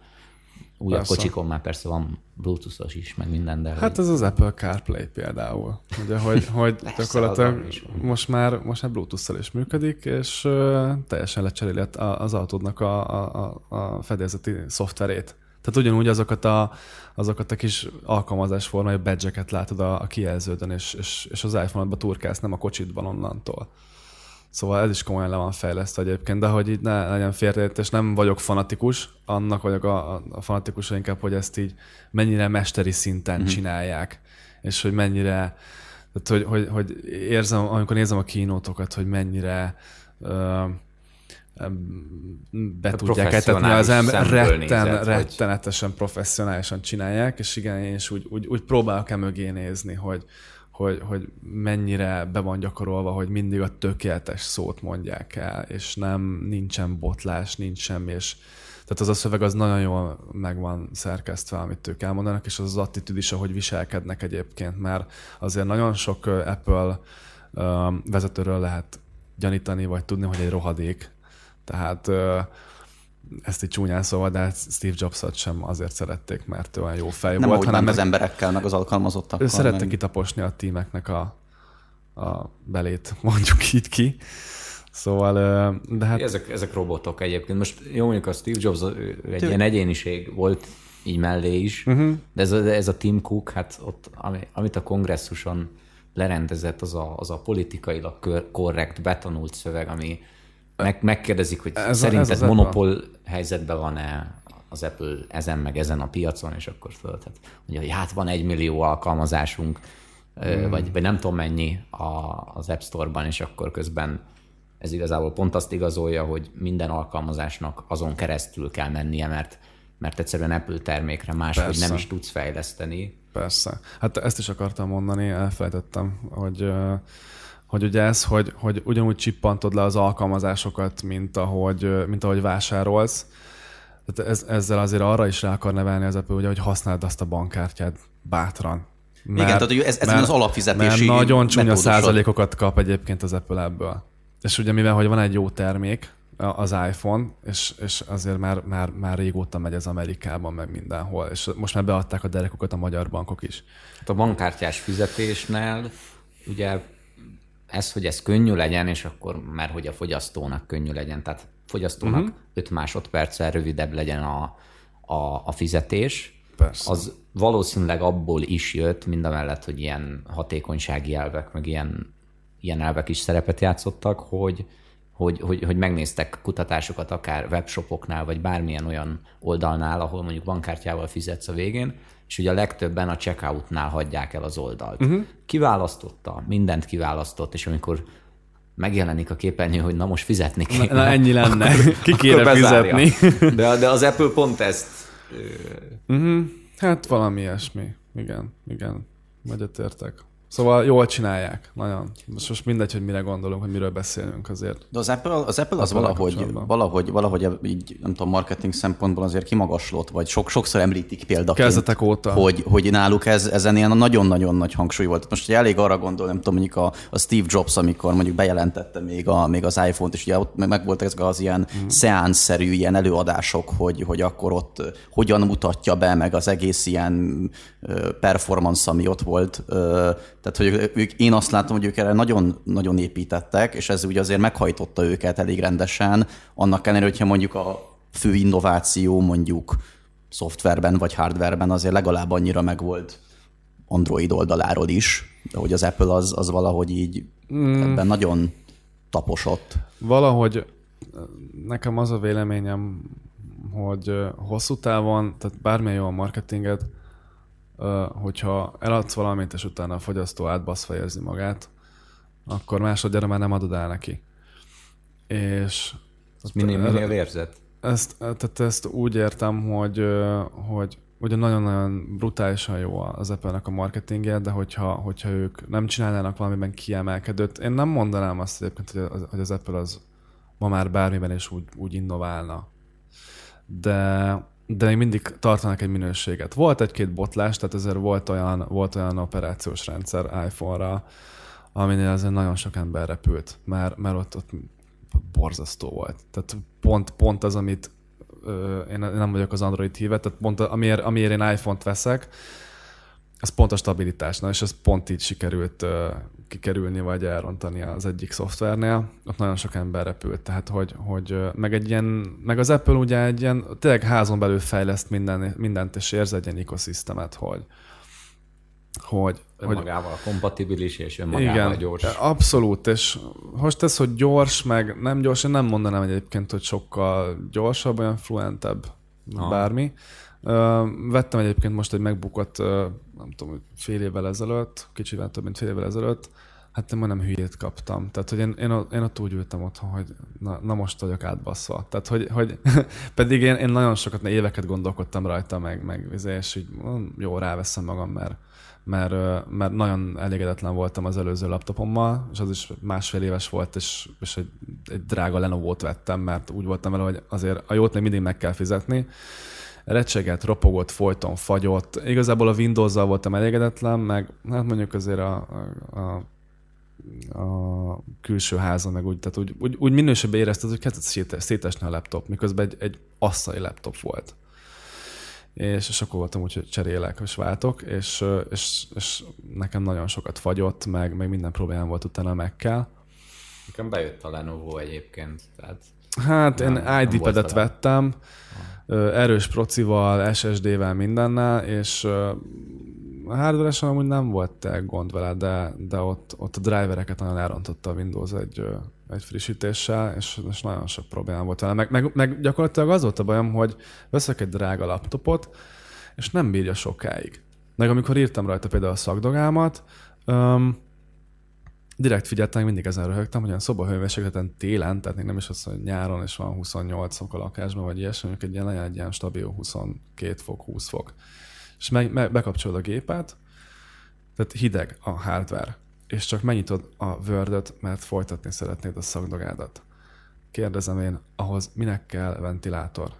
újabb Persze. kocsikon már persze van Bluetooth-os is, meg minden, de Hát hogy... ez az Apple CarPlay például. Ugye, hogy, hogy gyakorlatilag most már, most már Bluetooth-szal is működik, és uh, teljesen lecseréli az autódnak a, a, a, fedélzeti szoftverét. Tehát ugyanúgy azokat a, azokat a kis alkalmazásformai badge látod a, a kijelződön, és, és, és az iPhone-odba turkálsz, nem a kocsidban onnantól. Szóval ez is komolyan le van fejlesztve egyébként, de hogy így ne legyen félreértés, nem vagyok fanatikus, annak vagyok a, a, a fanatikus inkább, hogy ezt így mennyire mesteri szinten mm-hmm. csinálják, és hogy mennyire, tehát hogy, hogy, hogy érzem, amikor nézem a kínótokat, hogy mennyire ö, be tudják etetni az ember, retten, nézed, rettenetesen professzionálisan csinálják, és igen, én is úgy, úgy, úgy próbálok e mögé nézni, hogy, hogy, hogy mennyire be van gyakorolva, hogy mindig a tökéletes szót mondják el, és nem nincsen botlás, nincs semmi, és tehát az a szöveg az nagyon jól meg van szerkesztve, amit ők elmondanak, és az az attitűd is, ahogy viselkednek egyébként, mert azért nagyon sok Apple vezetőről lehet gyanítani, vagy tudni, hogy egy rohadék. Tehát ezt így csúnyán szóval, de Steve Jobs-ot sem azért szerették, mert olyan jó fej Nem volt, hanem az emberekkel, meg az alkalmazottakkal. ő szerette meg... kitaposni a tímeknek a, a belét, mondjuk így ki. Szóval, de hát Ezek, ezek robotok egyébként. Most jó mondjuk a Steve Jobs egy ilyen egyéniség volt így mellé is, uh-huh. de ez a, ez a Tim Cook, hát ott, ami, amit a kongresszuson lerendezett, az a, az a politikailag korrekt, betanult szöveg, ami meg, megkérdezik, hogy Ez szerinted ez Apple. monopól helyzetben van-e az Apple ezen meg ezen a piacon, és akkor föl, tehát mondja, hogy hát van egy millió alkalmazásunk, hmm. vagy, vagy nem tudom mennyi a, az App Store-ban, és akkor közben ez igazából pont azt igazolja, hogy minden alkalmazásnak azon keresztül kell mennie, mert, mert egyszerűen Apple termékre máshogy Persze. nem is tudsz fejleszteni. Persze. Hát ezt is akartam mondani, elfelejtettem, hogy, hogy ugye ez, hogy, hogy ugyanúgy csippantod le az alkalmazásokat, mint ahogy, mint ahogy vásárolsz. Tehát ez, ezzel azért arra is rá akar nevelni az Apple, ugye, hogy használd azt a bankkártyát bátran. Igen, tehát ez, ez az alapfizetési Mert nagyon csúnya metódusod. százalékokat kap egyébként az Apple ebből. És ugye mivel, hogy van egy jó termék, az iPhone, és, és azért már, már, már régóta megy ez Amerikában, meg mindenhol, és most már beadták a derekukat a magyar bankok is. Hát a bankkártyás fizetésnél ugye ez, hogy ez könnyű legyen, és akkor mert hogy a fogyasztónak könnyű legyen, tehát fogyasztónak Mhm. uh-huh. 5 másodperccel rövidebb legyen a, a, a fizetés, Persze. az valószínűleg abból is jött, mind a mellett, hogy ilyen hatékonysági elvek, meg ilyen, ilyen elvek is szerepet játszottak, hogy, hogy, hogy, hogy megnéztek kutatásokat akár webshopoknál, vagy bármilyen olyan oldalnál, ahol mondjuk bankkártyával fizetsz a végén, és ugye a legtöbben a checkoutnál hagyják el az oldalt. Uh-huh. Kiválasztotta, mindent kiválasztott, és amikor megjelenik a képernyő, hogy na most fizetni Na, kéne. na ennyi lenne. Ki akkor kéne bezárja. fizetni. De, de az Apple pont ezt uh-huh. Hát valami ilyesmi. Igen, igen. Egyetértek. Szóval jól csinálják, nagyon. Most, most mindegy, hogy mire gondolunk, hogy miről beszélünk azért. De az Apple az, Apple az valahogy, valahogy, valahogy így, nem tudom, marketing szempontból azért kimagaslott, vagy sok, sokszor említik példaként. Kezdetek óta. Hogy, hogy náluk ez, ezen ilyen nagyon-nagyon nagy hangsúly volt. Most ugye elég arra gondol, nem tudom, mondjuk a, a Steve Jobs, amikor mondjuk bejelentette még, a, még az iPhone-t, és ugye ott meg, voltak ezek az ilyen mm. szeánszerű ilyen előadások, hogy, hogy akkor ott hogyan mutatja be, meg az egész ilyen performance, ami ott volt. Tehát, hogy ők, én azt látom, hogy ők erre nagyon, nagyon építettek, és ez ugye azért meghajtotta őket elég rendesen, annak ellenére, hogyha mondjuk a fő innováció mondjuk szoftverben vagy hardverben azért legalább annyira megvolt Android oldaláról is, de hogy az Apple az, az valahogy így mm. ebben nagyon taposott. Valahogy nekem az a véleményem, hogy hosszú távon, tehát bármilyen jó a marketinged, ö, hogyha eladsz valamit, és utána a fogyasztó átbaszva érzi magát, akkor másodjára már nem adod el neki. És az minél, minél érzed. ezt, tehát ezt úgy értem, hogy, hogy ugye nagyon-nagyon brutálisan jó az Apple-nek a marketingje, de hogyha, hogyha ők nem csinálnának valamiben kiemelkedőt, én nem mondanám azt egyébként, hogy az, hogy az Apple az ma már bármiben is úgy, úgy innoválna. De, de még mindig tartanak egy minőséget. Volt egy-két botlás, tehát ezért volt olyan, volt olyan operációs rendszer iPhone-ra, aminél azért nagyon sok ember repült, mert, mert ott, ott borzasztó volt. Tehát pont, pont az, amit én nem vagyok az Android híve, tehát pont amiért, amiért én iPhone-t veszek, az pont a stabilitás, na, és ez pont így sikerült kikerülni, vagy elrontani az egyik szoftvernél. Ott nagyon sok ember repült, tehát hogy, hogy meg egy ilyen, meg az Apple ugye egy ilyen, tényleg házon belül fejleszt minden, mindent, és érz egy ilyen ekoszisztemet, hogy, hogy, önmagával hogy, kompatibilis és önmagával igen, gyors. abszolút, és most ez, hogy gyors, meg nem gyors, én nem mondanám egyébként, hogy sokkal gyorsabb, olyan fluentebb, ha. bármi. Vettem egyébként most egy megbukott, nem tudom, fél évvel ezelőtt, kicsivel több, mint fél évvel ezelőtt, hát én nem hülyét kaptam. Tehát, hogy én, én, én ott úgy ültem otthon, hogy na, na most vagyok átbaszva. Tehát, hogy, hogy pedig én, én nagyon sokat, éveket gondolkodtam rajta, meg, meg és így jó, ráveszem magam, mert mert, mert nagyon elégedetlen voltam az előző laptopommal, és az is másfél éves volt, és, és egy, egy drága Lenovo-t vettem, mert úgy voltam vele, hogy azért a jót még mindig meg kell fizetni. Recseget, ropogott, folyton fagyott. Igazából a Windows-zal voltam elégedetlen, meg hát mondjuk azért a, a, a külső háza, meg úgy, tehát úgy, úgy, úgy minősebben érezted, hogy kezdett szétesni a laptop, miközben egy, egy asszai laptop volt és, és akkor voltam úgy, hogy cserélek, és váltok, és, és, és nekem nagyon sokat fagyott, meg, meg minden problémám volt utána meg kell. Nekem bejött a Lenovo egyébként, tehát... Hát nem, én ID-pedet vettem, erős procival, SSD-vel mindennel, és a hardware amúgy nem volt gond vele, de, de ott, ott a drivereket nagyon elrontotta a Windows egy, egy frissítéssel, és, és nagyon sok problémám volt vele. Meg, meg, meg gyakorlatilag az volt a bajom, hogy veszek egy drága laptopot, és nem bírja sokáig. Meg amikor írtam rajta például a szakdogámat, um, direkt figyeltem, mindig ezen röhögtem, hogy olyan szobahőmérsékleten télen, tehát még nem is az, hogy nyáron és van 28 fok a lakásban, vagy ilyesmi, mondjuk egy ilyen egy ilyen stabil 22 fok, 20 fok. És meg, meg, bekapcsolod a gépet, tehát hideg a hardware és csak megnyitod a word mert folytatni szeretnéd a szakdogádat. Kérdezem én, ahhoz minek kell ventilátor?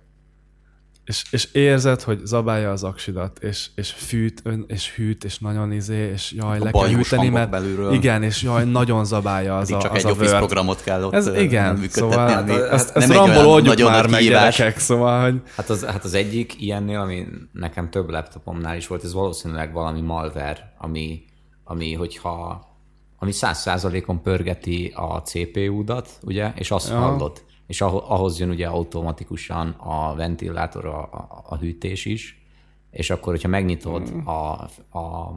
És, és érzed, hogy zabálja az aksidat, és, és fűt, ön, és hűt, és nagyon izé, és jaj, a le kell hűteni, mert belülről. igen, és jaj, nagyon zabálja az Pedig a, csak az egy a office word. programot kell ott ez, igen, szóval hát, ezt, ezt rambol oldjuk már meg gyerekek, szóval, hogy... Hát az, hát az egyik ilyennél, ami nekem több laptopomnál is volt, ez valószínűleg valami malware, ami, ami hogyha ami száz százalékon pörgeti a CPU-dat, ugye, és azt ja. hallod. És ahhoz jön ugye automatikusan a ventilátor, a, a, a hűtés is, és akkor, hogyha megnyitod mm. a, a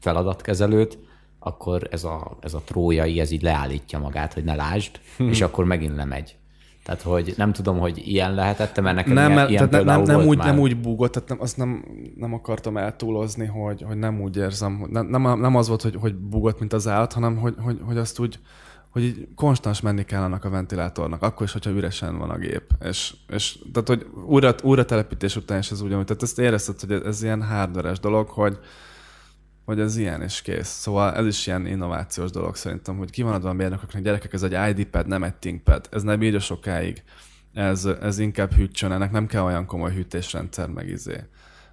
feladatkezelőt, akkor ez a, ez a trójai, ez így leállítja magát, hogy ne lásd, hm. és akkor megint lemegy. Tehát, hogy nem tudom, hogy ilyen lehetett, mert nekem nem, ilyen, ilyen tehát nem, nem, úgy, már. nem úgy búgott, tehát nem, azt nem, nem akartam eltúlozni, hogy, hogy nem úgy érzem, nem, nem, nem az volt, hogy, hogy búgott, mint az állat, hanem hogy, hogy, hogy azt úgy, hogy így konstans menni kell annak a ventilátornak, akkor is, hogyha üresen van a gép. És, és tehát, hogy újra, újra telepítés után is ez ugyanúgy. Tehát ezt érezted, hogy ez, ez ilyen hardveres dolog, hogy, hogy ez ilyen és kész. Szóval ez is ilyen innovációs dolog szerintem, hogy ki van adva a mérnököknek, gyerekek, ez egy ID pad, nem egy ThinkPad, ez nem bírja sokáig. Ez, ez inkább hűtsön, ennek nem kell olyan komoly hűtésrendszer, meg izé.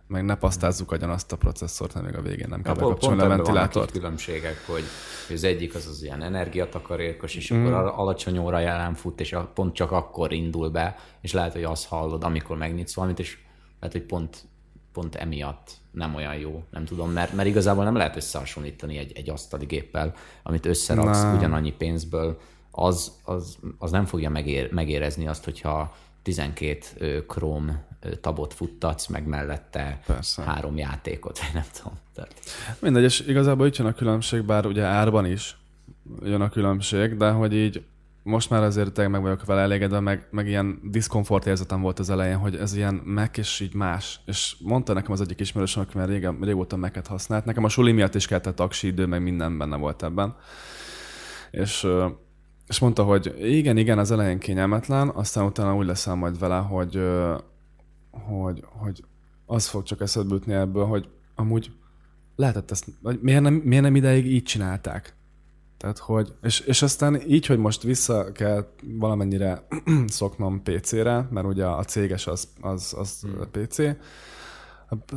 Meg ne pasztázzuk agyan azt a processzort, nem még a végén nem kell ja, bekapcsolni a ventilátort. különbségek, hogy az egyik az az ilyen energiatakarékos, és mm. akkor alacsony óra jelen fut, és pont csak akkor indul be, és lehet, hogy azt hallod, amikor megnyitsz valamit, és lehet, hogy pont, pont emiatt nem olyan jó, nem tudom, mert, mert igazából nem lehet összehasonlítani egy, egy asztali géppel, amit összeraksz nem. ugyanannyi pénzből, az, az, az nem fogja megér, megérezni azt, hogyha 12 Chrome tabot futtatsz, meg mellette Persze. három játékot, vagy nem tudom. Tehát... Mindegy, és igazából itt jön a különbség, bár ugye árban is jön a különbség, de hogy így most már azért tényleg meg vagyok vele elégedve, meg, meg ilyen diszkomfort érzetem volt az elején, hogy ez ilyen Mac és így más. És mondta nekem az egyik ismerősöm, aki már régen, régóta Mac-et használt. Nekem a suli miatt is kellett a taksi idő, meg minden benne volt ebben. És, és mondta, hogy igen, igen, az elején kényelmetlen, aztán utána úgy leszel majd vele, hogy, hogy, hogy az fog csak eszedbe jutni ebből, hogy amúgy lehetett ezt, vagy miért nem, miért nem ideig így csinálták? Tehát, hogy, és, és aztán így, hogy most vissza kell valamennyire szoknom PC-re, mert ugye a céges az, az, az hmm. PC,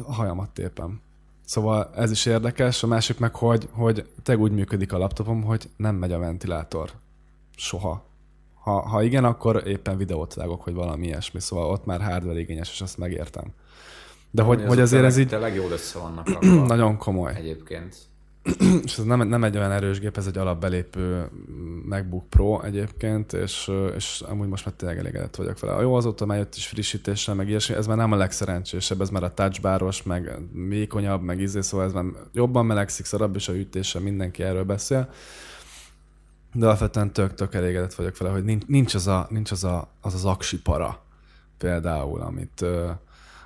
a hajamat tépem. Szóval ez is érdekes, a másik meg, hogy, hogy te úgy működik a laptopom, hogy nem megy a ventilátor. Soha. Ha, ha igen, akkor éppen videót vágok, hogy valami ilyesmi, szóval ott már hardware igényes, és azt megértem. De hogy, hogy azért ez így Tényleg jól össze vannak nagyon komoly. egyébként. És ez nem, nem egy olyan erős gép, ez egy alapbelépő MacBook Pro egyébként, és, és amúgy most már tényleg elégedett vagyok vele. Jó, azóta már jött is frissítéssel, meg ilyesmi, ez már nem a legszerencsésebb, ez már a touchbaros, meg vékonyabb, meg izé, szóval ez már jobban melegszik, szarabb is a ütése, mindenki erről beszél. De alapvetően tök-tök elégedett vagyok vele, hogy nincs, nincs, az, a, nincs az, a, az az aksi para például, amit,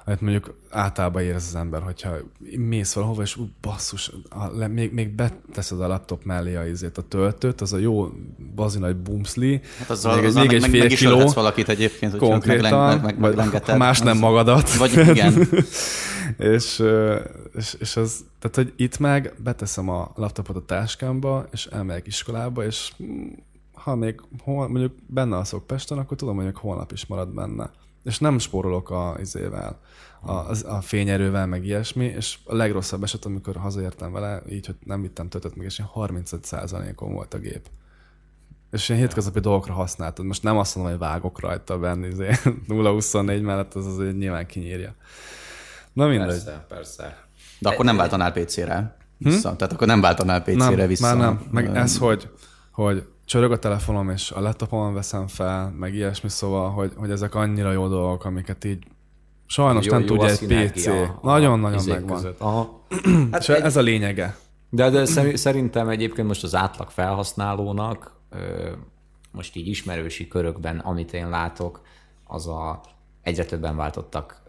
amit mondjuk általában érez az ember, hogyha mész valahova, és ú, basszus, a, le, még, még beteszed a laptop mellé a, izét, a töltőt, az a jó bazi nagy bumszli, Hát azzal, még, azzal még, egy meg, fél meg is kiló, valakit egyébként, hogyha konkrétan, meg, meg, meg, vagy, ha más nem magadat. Vagy igen. és, és, és az, tehát, hogy itt meg beteszem a laptopot a táskámba, és elmegyek iskolába, és mm, ha még hol, mondjuk benne alszok Pesten, akkor tudom, hogy holnap is marad benne. És nem spórolok a izével, a, a fényerővel, meg ilyesmi, és a legrosszabb eset, amikor hazaértem vele, így, hogy nem vittem töltött meg, és ilyen 35%-on volt a gép. És ilyen hétköznapi dolgokra használtad. Most nem azt mondom, hogy vágok rajta benni, izé, 0-24 mellett az azért nyilván kinyírja. Na mindegy. Persze, persze. De akkor nem váltanál PC-re vissza. Hm? Tehát akkor nem váltanál PC-re nem, vissza. Már nem. Meg ez, hogy, hogy csörög a telefonom, és a laptopon veszem fel, meg ilyesmi, szóval, hogy, hogy ezek annyira jó dolgok, amiket így sajnos Jó- nem jó tudja egy PC. Nagyon-nagyon megvan. között. Aha. És ez a lényege. De, de szeri- szerintem egyébként most az átlag felhasználónak, most így ismerősi körökben, amit én látok, az a egyre többen váltottak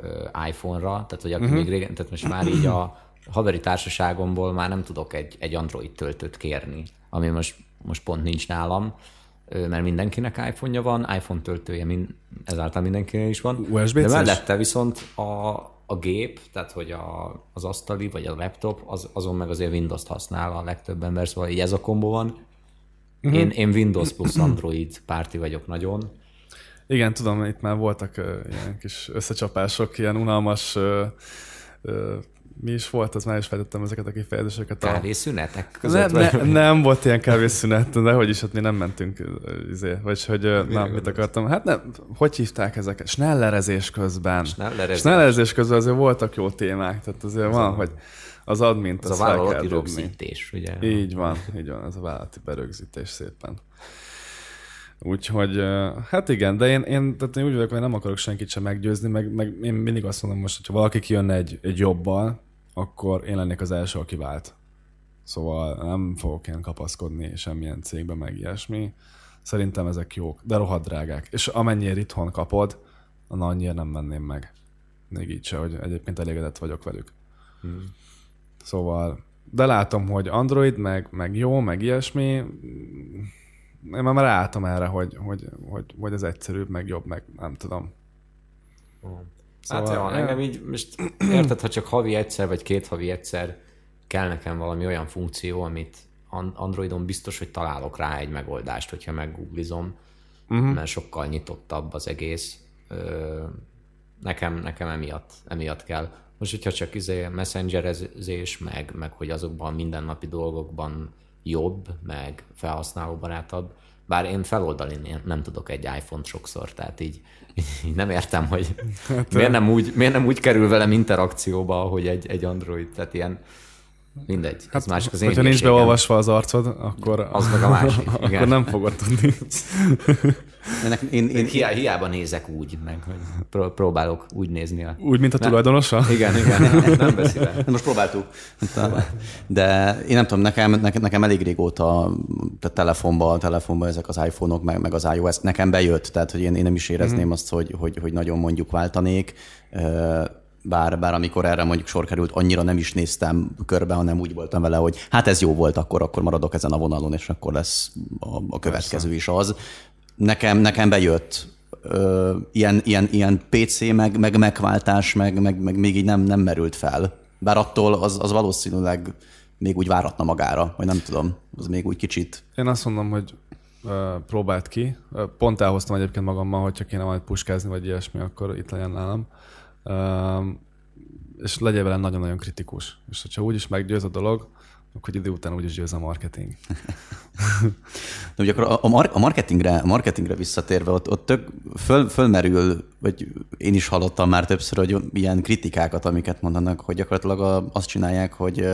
iPhone-ra, tehát hogy aki uh-huh. még régen, tehát most már így a haveri társaságomból már nem tudok egy, egy Android töltőt kérni, ami most, most pont nincs nálam, mert mindenkinek iPhone-ja van, iPhone töltője mind, ezáltal mindenkinek is van. USB-C-s? De mellette viszont a, a gép, tehát hogy a, az asztali vagy a laptop, az, azon meg azért Windows-t használ a legtöbb ember, szóval így ez a kombó van. Uh-huh. Én, én Windows plusz Android párti vagyok nagyon. Igen, tudom, itt már voltak uh, ilyen kis összecsapások, ilyen unalmas uh, uh, mi is volt, az már is fejtettem ezeket a kifejezéseket. A... Kávészünetek Ne, között ne, vagy? nem volt ilyen kávészünet, de hogy is, hát mi nem mentünk, izé, vagy hogy, ö, na, mit akartam, hát nem, hogy hívták ezeket? Snellerezés közben. Snellerezés. Snellerezés közben azért voltak jó témák, tehát azért van, hogy az admint, Ez a vállalati rögzítés, ugye? Így van, így van, ez a vállalati berögzítés szépen. Úgyhogy, hát igen, de én, én, tehát én úgy vagyok, hogy nem akarok senkit sem meggyőzni, meg, meg én mindig azt mondom most, hogyha valaki kijönne egy, egy jobbal, akkor én lennék az első, aki vált. Szóval nem fogok ilyen kapaszkodni semmilyen cégbe, meg ilyesmi. Szerintem ezek jók, de rohadt drágák. És amennyire itthon kapod, annyira nem menném meg. Még így se, hogy egyébként elégedett vagyok velük. Szóval, de látom, hogy Android, meg, meg jó, meg ilyesmi. Én már ráálltam erre, hogy, hogy, hogy, hogy ez egyszerűbb, meg jobb, meg nem tudom. Hát Szóval, jó, engem így most érted, ha csak havi egyszer, vagy két havi egyszer kell nekem valami olyan funkció, amit An- Androidon biztos, hogy találok rá egy megoldást, hogyha meggooglizom, uh-huh. mert sokkal nyitottabb az egész. Nekem, nekem emiatt, emiatt kell. Most, hogyha csak izé messengerezés, meg, meg hogy azokban a mindennapi dolgokban jobb, meg felhasználóbarátabb, bár én feloldani nem- tudok egy iPhone-t sokszor, tehát így, így nem értem, hogy miért, nem úgy, miért nem úgy kerül velem interakcióba, hogy egy, egy Android, tehát ilyen mindegy, hát, ez másik az én Hogyha nincs beolvasva az arcod, akkor, Az meg a másik, igen. akkor nem fogod tudni. Ennek, én, én, Hiá, hiába nézek úgy, meg hogy pró- próbálok úgy nézni. A... Úgy, mint a tulajdonosa? Igen, igen, nem veszi le. most próbáltuk. De én nem tudom, nekem, nekem, elég régóta tehát telefonban, telefonban ezek az iPhone-ok, meg, meg az iOS nekem bejött, tehát hogy én, én nem is érezném mm-hmm. azt, hogy, hogy, hogy nagyon mondjuk váltanék. Bár, bár amikor erre mondjuk sor került, annyira nem is néztem körbe, hanem úgy voltam vele, hogy hát ez jó volt, akkor, akkor maradok ezen a vonalon, és akkor lesz a, a következő is az. Nekem, nekem bejött ö, ilyen, ilyen, ilyen PC, meg, meg megváltás, meg, meg, meg még így nem, nem merült fel. Bár attól az, az valószínűleg még úgy váratna magára, vagy nem tudom, az még úgy kicsit. Én azt mondom, hogy próbáld ki. Pont elhoztam egyébként magammal, hogyha kéne majd puskázni, vagy ilyesmi, akkor itt legyen nálam. És legyél vele nagyon-nagyon kritikus. És hogyha úgy is meggyőz a dolog, hogy idő után úgyis győz a marketing. De ugye akkor a, a, marketingre, a marketingre visszatérve, ott, ott tök föl, fölmerül, vagy én is hallottam már többször, hogy ilyen kritikákat, amiket mondanak, hogy gyakorlatilag azt csinálják, hogy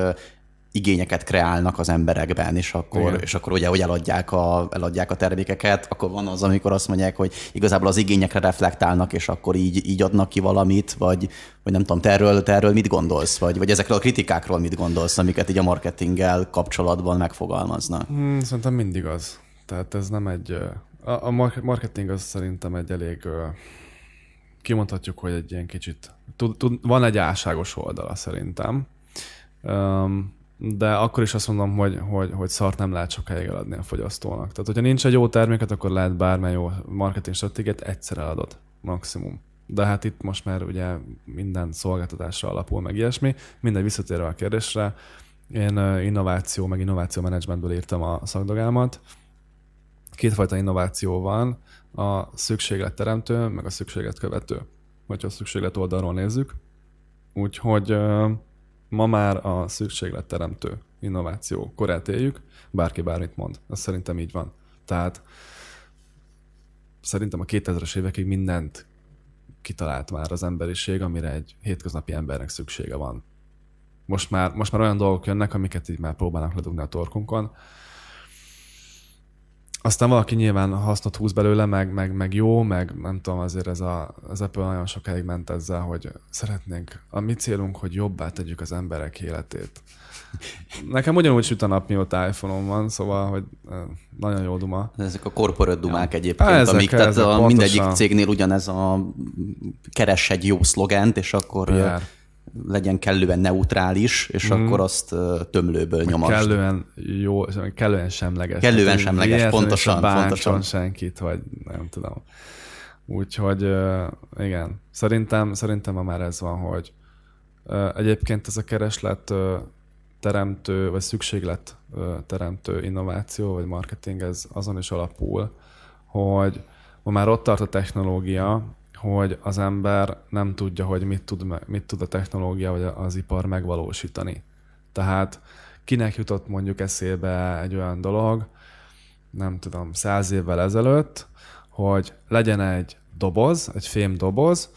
igényeket kreálnak az emberekben, és akkor, és akkor ugye, hogy eladják a, eladják a termékeket, akkor van az, amikor azt mondják, hogy igazából az igényekre reflektálnak, és akkor így, így adnak ki valamit, vagy, vagy nem tudom, te erről, te erről mit gondolsz, vagy, vagy ezekről a kritikákról mit gondolsz, amiket így a marketinggel kapcsolatban megfogalmaznak? Hmm, szerintem mindig az. Tehát ez nem egy... A, a marketing az szerintem egy elég kimondhatjuk, hogy egy ilyen kicsit, tud, tud, van egy álságos oldala szerintem. Um, de akkor is azt mondom, hogy, hogy, hogy szart nem lehet sokáig eladni a fogyasztónak. Tehát, hogyha nincs egy jó terméket, akkor lehet bármely jó marketing stratégiát egyszer eladod, maximum. De hát itt most már ugye minden szolgáltatásra alapul, meg ilyesmi. Minden visszatérve a kérdésre, én innováció, meg innováció menedzsmentből írtam a szakdogámat. Kétfajta innováció van, a szükségletteremtő, meg a szükségletkövető, hogyha a szükséglet oldalról nézzük. Úgyhogy ma már a szükségletteremtő innováció korát éljük, bárki bármit mond. Ez szerintem így van. Tehát szerintem a 2000-es évekig mindent kitalált már az emberiség, amire egy hétköznapi embernek szüksége van. Most már, most már olyan dolgok jönnek, amiket így már próbálnak ledugni a torkunkon, aztán valaki nyilván hasznot húz belőle, meg, meg, meg jó, meg nem tudom, azért ez a, az Apple nagyon sokáig ment ezzel, hogy szeretnénk, a mi célunk, hogy jobbá tegyük az emberek életét. Nekem ugyanúgy süt a nap, mióta iPhone-om van, szóval, hogy nagyon jó duma. Ezek a corporate dumák ja. egyébként, ezek, amik, tehát ezek a mindegyik cégnél ugyanez a keres egy jó szlogent, és akkor PR legyen kellően neutrális, és mm. akkor azt tömlőből nyomast. Kellően jó, kellően semleges. Kellően semleges, pontosan. pontosan. senkit, vagy nem tudom. Úgyhogy igen, szerintem, szerintem már ez van, hogy egyébként ez a kereslet teremtő, vagy szükséglet teremtő innováció, vagy marketing, ez azon is alapul, hogy ma már ott tart a technológia, hogy az ember nem tudja, hogy mit tud, mit tud a technológia vagy az ipar megvalósítani. Tehát kinek jutott mondjuk eszébe egy olyan dolog, nem tudom, száz évvel ezelőtt, hogy legyen egy doboz, egy fém doboz,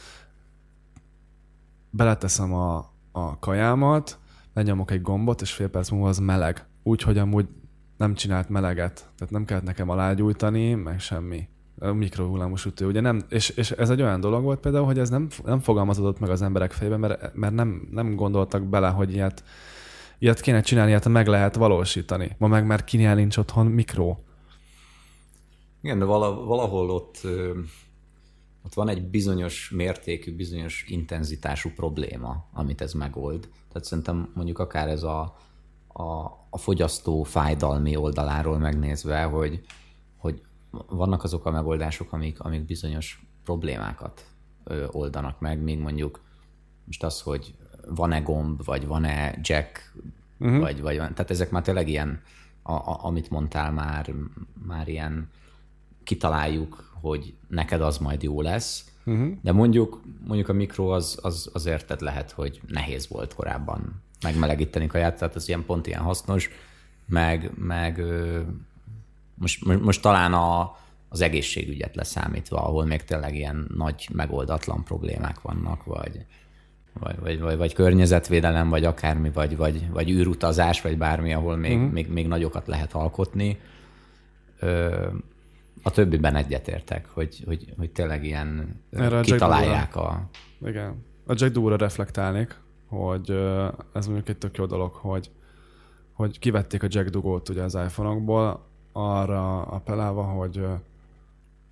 beleteszem a, a kajámat, lenyomok egy gombot, és fél perc múlva az meleg. Úgyhogy amúgy nem csinált meleget. Tehát nem kellett nekem alágyújtani, meg semmi mikrohullámos ütő, ugye nem, és, és, ez egy olyan dolog volt például, hogy ez nem, nem fogalmazódott meg az emberek fejében, mert, mert nem, nem gondoltak bele, hogy ilyet, ilyet kéne csinálni, ilyet meg lehet valósítani. Ma meg már kinél nincs otthon mikro. Igen, de valahol ott, ott van egy bizonyos mértékű, bizonyos intenzitású probléma, amit ez megold. Tehát szerintem mondjuk akár ez a, a, a fogyasztó fájdalmi oldaláról megnézve, hogy, hogy vannak azok a megoldások, amik, amik bizonyos problémákat oldanak meg, mint mondjuk most az, hogy van-e gomb, vagy van-e jack, uh-huh. vagy, vagy. Tehát ezek már tényleg ilyen, a, a, amit mondtál már, már ilyen kitaláljuk, hogy neked az majd jó lesz, uh-huh. de mondjuk, mondjuk a mikro az, az, az érted lehet, hogy nehéz volt korábban megmelegíteni kaját, tehát ez ilyen pont ilyen hasznos, meg, meg most, most talán a, az egészségügyet leszámítva, ahol még tényleg ilyen nagy megoldatlan problémák vannak, vagy, vagy, vagy, vagy, vagy környezetvédelem, vagy akármi, vagy, vagy, vagy űrutazás, vagy bármi, ahol még, uh-huh. még, még nagyokat lehet alkotni. Ö, a többiben egyetértek, hogy, hogy, hogy tényleg ilyen Erre kitalálják a... a... Igen. A Jack Dura reflektálnék, hogy ez mondjuk egy tök jó dolog, hogy, hogy kivették a Jack Dugót ugye az iPhone-okból, arra appellálva, hogy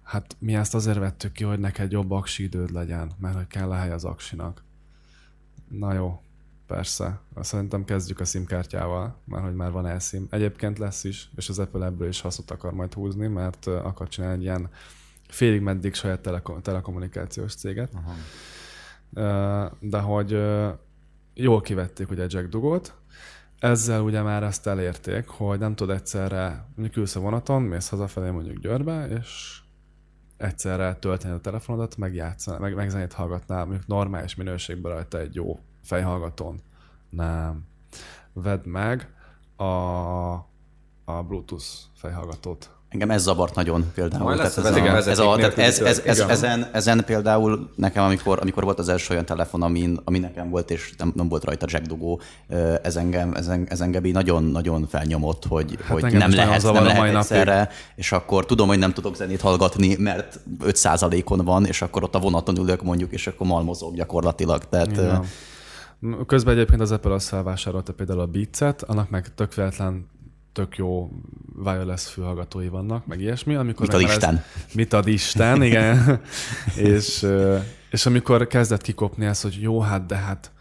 hát mi ezt azért vettük ki, hogy neked jobb aksi időd legyen, mert hogy kell a hely az aksinak. Na jó, persze. Szerintem kezdjük a SIM-kártyával, mert hogy már van elszim. Egyébként lesz is, és az Apple ebből is hasznot akar majd húzni, mert akar csinálni egy ilyen félig meddig saját telekom- telekommunikációs céget. Aha. De hogy jól kivették ugye Jack Dugót, ezzel ugye már ezt elérték, hogy nem tud egyszerre, mondjuk ülsz a vonaton, mész hazafelé mondjuk Győrbe, és egyszerre tölteni a telefonodat, megjátszani, meg, meg zenét hallgatnál, mondjuk normális minőségben rajta egy jó fejhallgatón. Nem. Vedd meg a, a Bluetooth fejhallgatót. Engem ez zavart nagyon például. Tehát ez, a ez, a, tehát ez, ez, ez, ezen, ezen, például nekem, amikor, amikor volt az első olyan telefon, amin, ami nekem volt, és nem, nem volt rajta jack dugó, ez engem, ez, ez engem így nagyon-nagyon felnyomott, hogy, hát hogy nem lehet, nem lehet napig. egyszerre, és akkor tudom, hogy nem tudok zenét hallgatni, mert 5%-on van, és akkor ott a vonaton ülök mondjuk, és akkor malmozok gyakorlatilag. Tehát, Igen. Közben egyébként az Apple azt felvásárolta például a Beats-et, annak meg tök véletlen tök jó wireless fülhallgatói vannak, meg ilyesmi. Amikor Mit ad Isten? Ez, mit ad Isten, igen. és, és amikor kezdett kikopni ez, hogy jó, hát de hát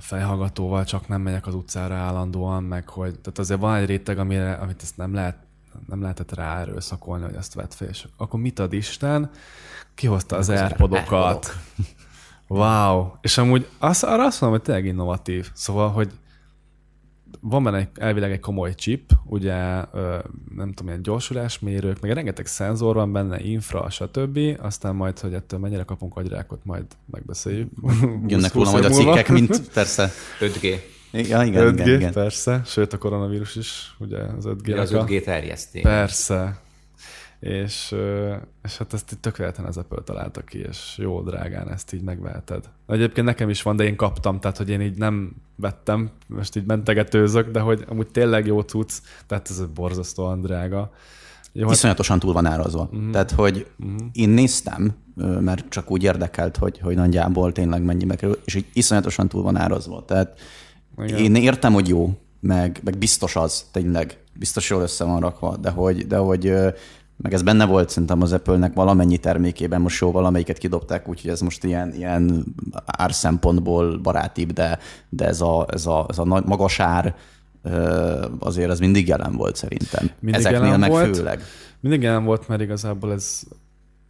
fejhallgatóval csak nem megyek az utcára állandóan, meg hogy, tehát azért van egy réteg, amire, amit ezt nem lehet nem lehetett rá erőszakolni, hogy ezt vett fel, és akkor mit ad Isten? Kihozta az Airpodokat. Wow. És amúgy azt, arra azt mondom, hogy tényleg innovatív. Szóval, hogy van benne egy, elvileg egy komoly chip, ugye nem tudom, ilyen gyorsulásmérők, meg rengeteg szenzor van benne, infra, stb. Aztán majd, hogy ettől mennyire kapunk agyrákot, majd megbeszéljük. jönnek 20 róla majd a cikkek, mint persze. 5G. Ja, igen, 5G, igen, igen. persze. Sőt, a koronavírus is, ugye az 5G. Ja, az 5G terjeszti. Persze. És, és hát ezt tök véletlen az Apple találta ki, és jó drágán ezt így megveheted. Egyébként nekem is van, de én kaptam, tehát hogy én így nem vettem, most így mentegetőzök, de hogy amúgy tényleg jó cucc, tehát ez borzasztóan drága. Jó, hát Iszonyatosan túl van árazva. Uh-huh. Tehát, hogy uh-huh. én néztem, mert csak úgy érdekelt, hogy, hogy nagyjából tényleg mennyibe kerül, és így iszonyatosan túl van árazva. Tehát Igen. Én értem, hogy jó, meg, meg biztos az, tényleg, biztos jól össze van rakva, de hogy, de hogy meg ez benne volt szerintem az Apple-nek valamennyi termékében, most jó, valamelyiket kidobták, úgyhogy ez most ilyen, ilyen ár szempontból barátibb, de, de ez a, ez a, ez a nagy, magas ár, azért ez mindig jelen volt szerintem. Mindig Ezeknél jelen meg volt. főleg. Mindig jelen volt, mert igazából ez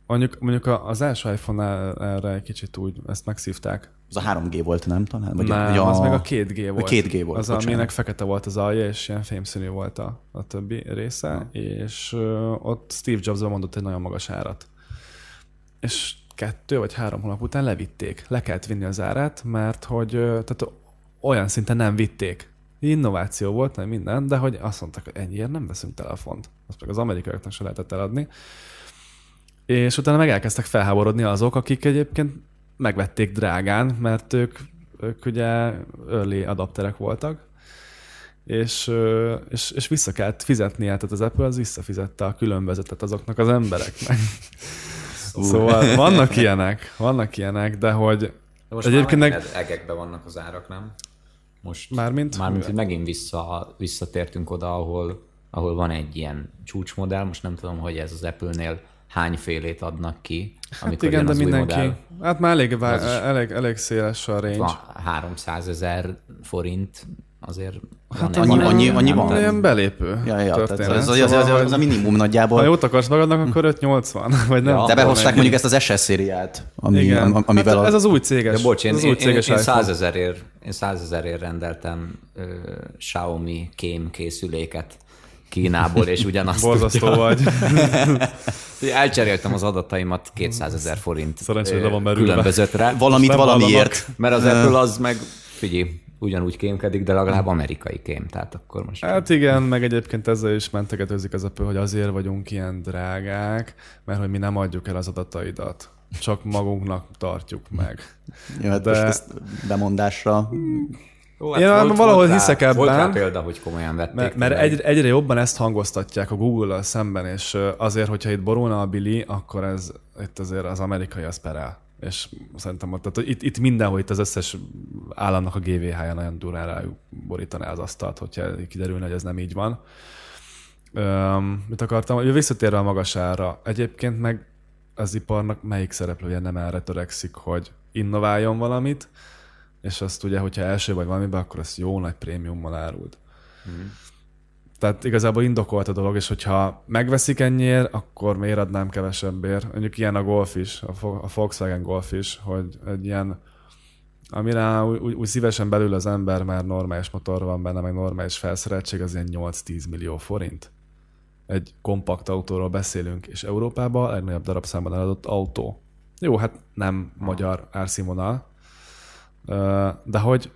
mondjuk, mondjuk az első iPhone erre egy kicsit úgy, ezt megszívták. Az a 3G volt, nem talán? Vagy nem, vagy az meg a 2G volt. 2G volt, Az, bocsánat. aminek fekete volt az alja, és ilyen fémszínű volt a, a többi része, Ha. és ö, ott Steve Jobs mondott egy nagyon magas árat. És kettő vagy három hónap után levitték. Le kellett vinni az árát, mert hogy tehát olyan szinten nem vitték. Innováció volt, nem minden, de hogy azt mondták, hogy ennyiért nem veszünk telefont. Azt meg az amerikaiaknak se lehetett eladni. És utána meg elkezdtek felháborodni azok, akik egyébként megvették drágán, mert ők, ők ugye early adapterek voltak, és, és, és vissza kellett fizetnie, tehát az Apple az visszafizette a különbözetet azoknak az embereknek. Szóval vannak ilyenek, vannak ilyenek, de hogy De most Egyébként már meg- egekben vannak az árak, nem? Most Mármint? Mármint, hogy megint vissza, visszatértünk oda, ahol, ahol van egy ilyen csúcsmodell, most nem tudom, hogy ez az Apple-nél hány félét adnak ki, hát amikor igen, jön de az új mindenki, modell. hát már elég, vá- Az is- elég, elég széles a range. Van 300 ezer forint, azért Hát van annyi- annyi- annyi tudom. van. Ilyen belépő Ja, ja, tehát történet. ez, az, az, az, Szóval, az, a minimum ha nagyjából. jót akarsz magadnak, akkor 580, vagy nem Ja. De behozták mondjuk ezt az SS szériát, ami, Igen, am- amivel hát a, ez az új céges, De bocs, én, ez az én, új én, céges én iPhone. 100 ezerért, én 100 ezerért rendeltem ö, Xiaomi kém készüléket Kínából, és ugyanazt Borzasztó tudja. vagy. Elcseréltem az adataimat 200 ezer forint Szerencsére van merülve. valamit valamiért. Mert az Apple az meg, figyelj, ugyanúgy kémkedik, de legalább amerikai kém, tehát akkor most... Hát igen, meg egyébként ezzel is mentegetőzik az Apple, hogy azért vagyunk ilyen drágák, mert hogy mi nem adjuk el az adataidat. Csak magunknak tartjuk meg. Ja, hát De- most ezt bemondásra. Jó, Én valahol rá- hiszek Volt rá ebben. példa, hogy komolyan vették. Mert, mert tényleg. egy, egyre jobban ezt hangoztatják a Google-al szemben, és azért, hogyha itt borulna a Billy, akkor ez itt azért az amerikai az perel. És szerintem ott, tehát itt, itt mindenhol itt az összes államnak a GVH-ja nagyon durán rájuk borítaná az asztalt, hogyha kiderülne, hogy ez nem így van. Öm, mit akartam? Ugye visszatérve a magas ára. Egyébként meg az iparnak melyik szereplője nem erre törekszik, hogy innováljon valamit, és azt ugye, hogyha első vagy valamiben, akkor ezt jó nagy prémiummal árult. Tehát igazából indokolt a dolog, és hogyha megveszik ennyiért, akkor miért adnám kevesebbért? Mondjuk ilyen a Golf is, a Vo- a Volkswagen Golf is, hogy egy ilyen, amire úgy, úgy, szívesen belül az ember, mert normális motor van benne, meg normális felszereltség, az ilyen 8-10 millió forint. Egy kompakt autóról beszélünk, és Európában a legnagyobb darabszámban eladott autó. Jó, hát nem magyar árszínvonal, de hogy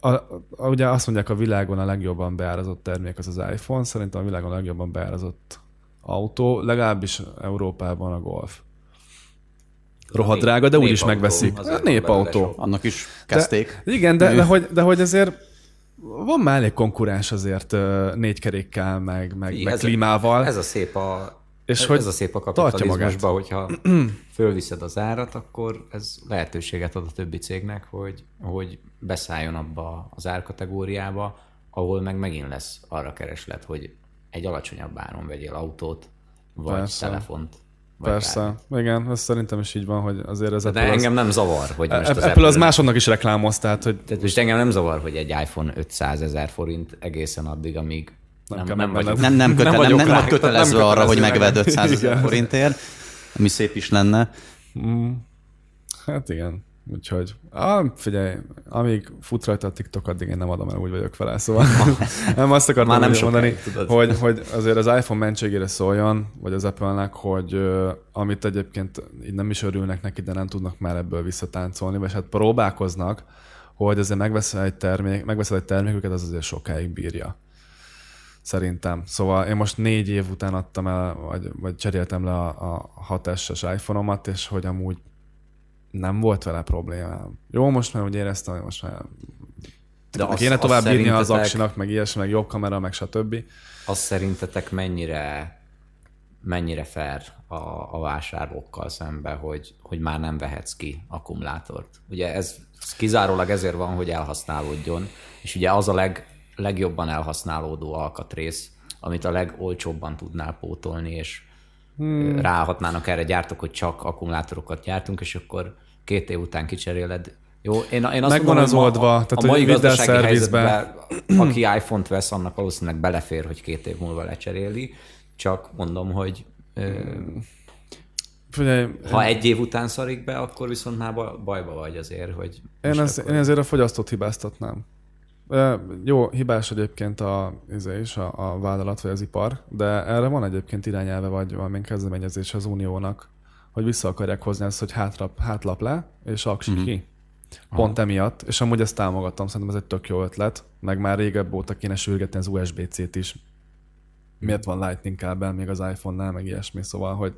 a, a, ugye azt mondják, a világon a legjobban beárazott termék az az iPhone, szerintem a világon a legjobban beárazott autó, legalábbis Európában a Golf. Rohadt drága, de úgyis Népautó, megveszik. azért van Népautó. Annak is kezdték. De, igen, de, de, hogy, de hogy azért van már elég konkurens azért ö, négy kerékkel, meg, meg, meg ez, klímával. Ez a szép a, És ez, hogy ez a szép a kapitalizmusban, hogyha fölviszed az árat, akkor ez lehetőséget ad a többi cégnek, hogy, hogy beszálljon abba az árkategóriába, ahol meg megint lesz arra kereslet, hogy egy alacsonyabb áron vegyél autót, vagy Persze. telefont. Vagy Persze. bármit. Igen, ez szerintem is így van, hogy azért ez De Apple az, engem nem zavar, hogy most az Apple, Apple az másodnak is reklámoz, tehát hogy Tehát most engem nem zavar, hogy egy iPhone 500 ezer forint egészen addig, amíg nem, nem, nem vagyok, Nem, nem, köte, nem, nem, nem rá. kötelező nem arra, hogy kötelező megvedd meg. 500 ezer forintért, ami szép is lenne. Hát igen. Úgyhogy, ah, figyelj, amíg fut rajta a TikTok, addig én nem adom el, úgy vagyok vele, szóval nem azt akartam Már nem nem mondani, sokáig, tudod. hogy, hogy azért az iPhone mentségére szóljon, vagy az Apple-nek, hogy amit egyébként így nem is örülnek neki, de nem tudnak már ebből visszatáncolni, vagy hát próbálkoznak, hogy azért megveszel egy termék, megveszel egy terméküket, az azért sokáig bírja. Szerintem. Szóval én most négy év után adtam el, vagy, vagy cseréltem le a, a 6S-es iPhone-omat, és hogy amúgy nem volt vele problémám. Jó, most már úgy éreztem, hogy most már De azt, azt- kéne azt tovább bírni az szerintetek- aksinak, meg ilyesmi, meg jobb kamera, meg stb. Az szerintetek mennyire mennyire fair a, a vásárlókkal szembe, hogy, hogy már nem vehetsz ki akkumulátort. Ugye ez, ez kizárólag ezért van, hogy elhasználódjon, és ugye az a leg, legjobban elhasználódó alkatrész, amit a legolcsóbban tudnál pótolni, és hmm. ráhatnának erre gyártok, hogy csak akkumulátorokat gyártunk, és akkor két év után kicseréled. Jó, én, én azt Megvan mondom, az ma- oldva, a, tehát, a mai gazdasági helyzetben, aki iPhone-t vesz, annak valószínűleg belefér, hogy két év múlva lecseréli, csak mondom, hogy ö, Figyelj, ha egy év után szarik be, akkor viszont már ba- bajba vagy azért, hogy Én, ez, akkor- én ezért a fogyasztót hibáztatnám. Jó, hibás egyébként a, izé is, a, a vállalat vagy az ipar, de erre van egyébként irányelve vagy valamilyen kezdeményezés az Uniónak, hogy vissza akarják hozni ezt, hogy hátrap, hátlap le, és aksi mm-hmm. ki. Pont emiatt, és amúgy ezt támogattam, szerintem ez egy tök jó ötlet, meg már régebb óta kéne sürgetni az USB-C-t is. Miért van Lightning kábel még az iPhone-nál, meg ilyesmi, szóval, hogy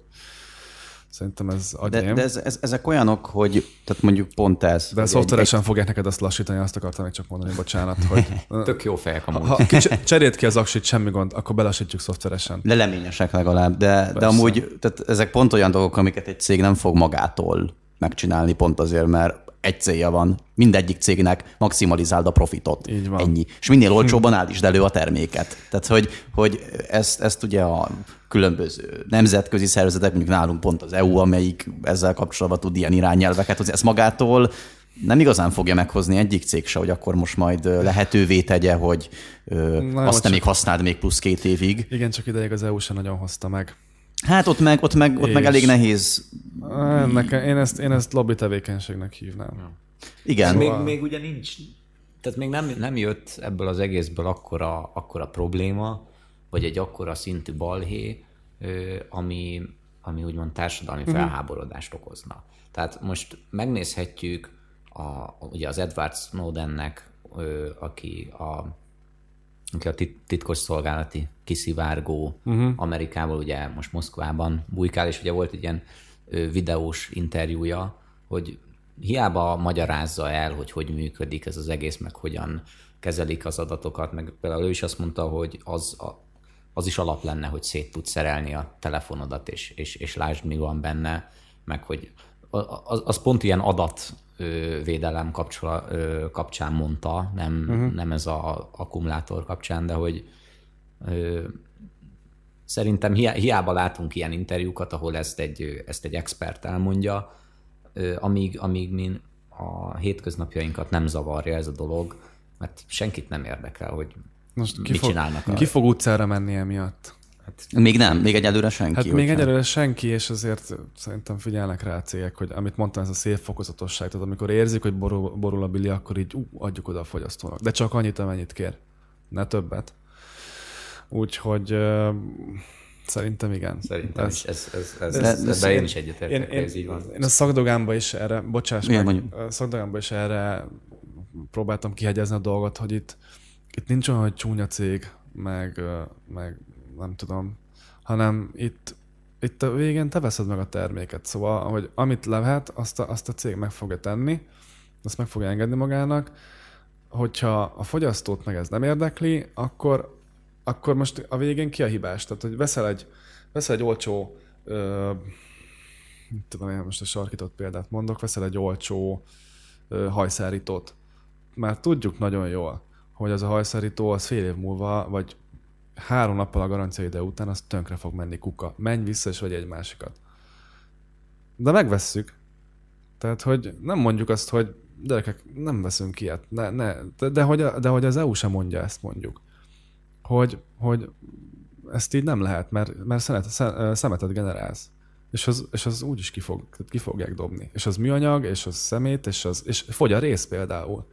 szerintem ez agyém. De, de ez, ez, ezek olyanok, hogy tehát mondjuk pont ez. De szoftveresen fogják neked azt lassítani, azt akartam még csak mondani, bocsánat, hogy tök jó fejek amúgy. ha cseréld ki az aksit, semmi gond, akkor belassítjuk szoftveresen. leleményesek legalább, de, de amúgy tehát ezek pont olyan dolgok, amiket egy cég nem fog magától megcsinálni, pont azért, mert egy célja van, mindegyik cégnek maximalizáld a profitot. Így van. Ennyi. És minél olcsóbban állítsd elő a terméket. Tehát, hogy, hogy ezt, ezt ugye a különböző nemzetközi szervezetek, mondjuk nálunk pont az EU, amelyik ezzel kapcsolatban tud ilyen irányelveket hozni, ezt magától nem igazán fogja meghozni egyik cég se, hogy akkor most majd lehetővé tegye, hogy ö, azt te még használd még plusz két évig. Igen, csak ideig az EU sem nagyon hozta meg. Hát ott meg, ott meg, ott meg elég nehéz. Nekem, én, ezt, én ezt lobby tevékenységnek hívnám. Igen. még, még ugye nincs, tehát még nem, nem jött ebből az egészből akkora, akkora probléma, vagy egy akkora szintű balhé, ami, ami úgymond társadalmi felháborodást okozna. Tehát most megnézhetjük a, ugye az Edward Snowdennek, aki a a tit- titkos szolgálati kiszivárgó uh-huh. Amerikával, ugye most Moszkvában bujkál, és ugye volt egy ilyen videós interjúja, hogy hiába magyarázza el, hogy hogy működik ez az egész, meg hogyan kezelik az adatokat, meg például ő is azt mondta, hogy az, a, az is alap lenne, hogy szét tud szerelni a telefonodat, és, és, és lásd, mi van benne, meg hogy az, az pont ilyen adat védelem kapcsol, ö, kapcsán mondta, nem, uh-huh. nem ez a akkumulátor kapcsán, de hogy ö, szerintem hi- hiába látunk ilyen interjúkat, ahol ezt egy, ezt egy expert elmondja, ö, amíg, amíg mi a hétköznapjainkat nem zavarja ez a dolog, mert senkit nem érdekel, hogy Most ki, mit fog, csinálnak. a- ki fog utcára menni emiatt? Még nem, még egyelőre senki. Hát még egyelőre senki, és azért szerintem figyelnek rá a cégek, hogy amit mondtam, ez a szép fokozatosság, tehát amikor érzik, hogy borul, borul a bili, akkor így ú, adjuk oda a fogyasztónak. De csak annyit, amennyit kér. Ne többet. Úgyhogy uh, szerintem igen. Szerintem Ez- is ez, ez, ez, ez, de ebben én én- is Én, egyetértek, én, ez így van. én a szakdogámban is erre, bocsáss Igen, meg, mondjuk. a szakdogámban is erre próbáltam kihegyezni a dolgot, hogy itt, itt nincs olyan, hogy csúnya cég, meg, meg nem tudom, hanem itt, itt a végén te veszed meg a terméket. Szóval, hogy amit lehet, azt a, azt a cég meg fogja tenni, azt meg fogja engedni magának. Hogyha a fogyasztót meg ez nem érdekli, akkor, akkor most a végén ki a hibás? Tehát, hogy veszel egy, veszel egy olcsó, ö, tudom én most a sarkított példát mondok, veszel egy olcsó ö, hajszárítót. Már tudjuk nagyon jól, hogy az a hajszárító az fél év múlva, vagy három nappal a garancia ide után, az tönkre fog menni kuka. Menj vissza, és vagy egy másikat. De megvesszük. Tehát, hogy nem mondjuk azt, hogy gyerekek, nem veszünk ilyet. Ne, ne. De, de, hogy, de hogy az EU sem mondja ezt, mondjuk. Hogy, hogy ezt így nem lehet, mert, mert szemet, szemetet generálsz. És az, és az úgyis ki, fog, ki fogják dobni. És az műanyag, és az szemét, és, az, és fogy a rész például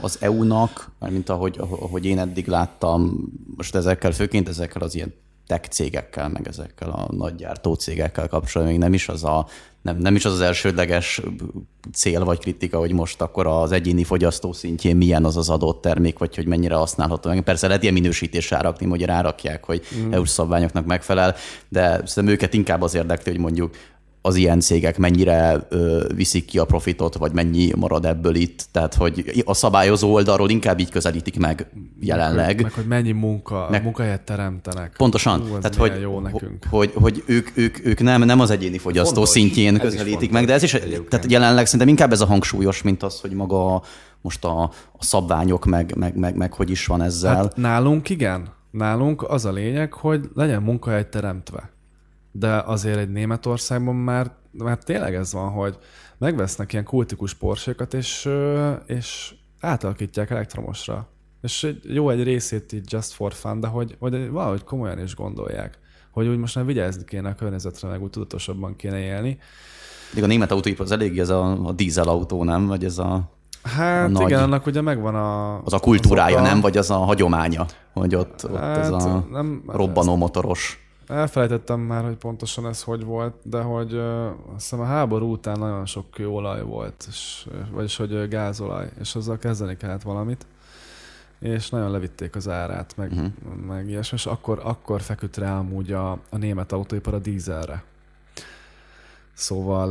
az EU-nak, mint ahogy, ahogy én eddig láttam, most ezekkel, főként ezekkel az ilyen tech cégekkel, meg ezekkel a nagy gyártó cégekkel kapcsolatban még nem is az a nem, nem is az az elsődleges cél vagy kritika, hogy most akkor az egyéni fogyasztó szintjén milyen az az adott termék, vagy hogy mennyire használható. Persze lehet ilyen minősítésre rárakni, hogy rárakják, hogy mm. EU-s szabványoknak megfelel, de szerintem őket inkább az érdekli, hogy mondjuk az ilyen cégek mennyire ö, viszik ki a profitot, vagy mennyi marad ebből itt. Tehát, hogy a szabályozó oldalról inkább így közelítik meg jelenleg. Meg, meg hogy mennyi munka, meg, munkahelyet teremtenek. Pontosan. Hú, Tehát, hogy, jó nekünk. hogy, hogy ők, ők, ők nem, nem az egyéni fogyasztó fontos. szintjén ez közelítik meg, de ez is, egyébként. tehát jelenleg szerintem inkább ez a hangsúlyos, mint az, hogy maga most a, a szabványok, meg, meg, meg, meg hogy is van ezzel. Hát nálunk igen. Nálunk az a lényeg, hogy legyen munkahely teremtve de azért egy Németországban már, már tényleg ez van, hogy megvesznek ilyen kultikus porsékat, és, és átalakítják elektromosra. És egy, jó egy részét így just for fun, de hogy, hogy valahogy komolyan is gondolják, hogy úgy most nem vigyázni kéne a környezetre, meg úgy tudatosabban kéne élni. De a német autóipar az elég ez a, a dízel autó, nem? Vagy ez a Hát a nagy, igen, annak ugye megvan a... Az a kultúrája, a... nem? Vagy az a hagyománya, hogy ott, ott hát, ez a nem, robbanó motoros. Elfelejtettem már, hogy pontosan ez hogy volt, de hogy uh, azt hiszem a háború után nagyon sok kőolaj volt, és, vagyis hogy gázolaj, és azzal kezdeni kellett valamit, és nagyon levitték az árát, meg, uh-huh. meg ilyesmi, és akkor, akkor feküdt rá amúgy a, a német autóipar a dízelre. Szóval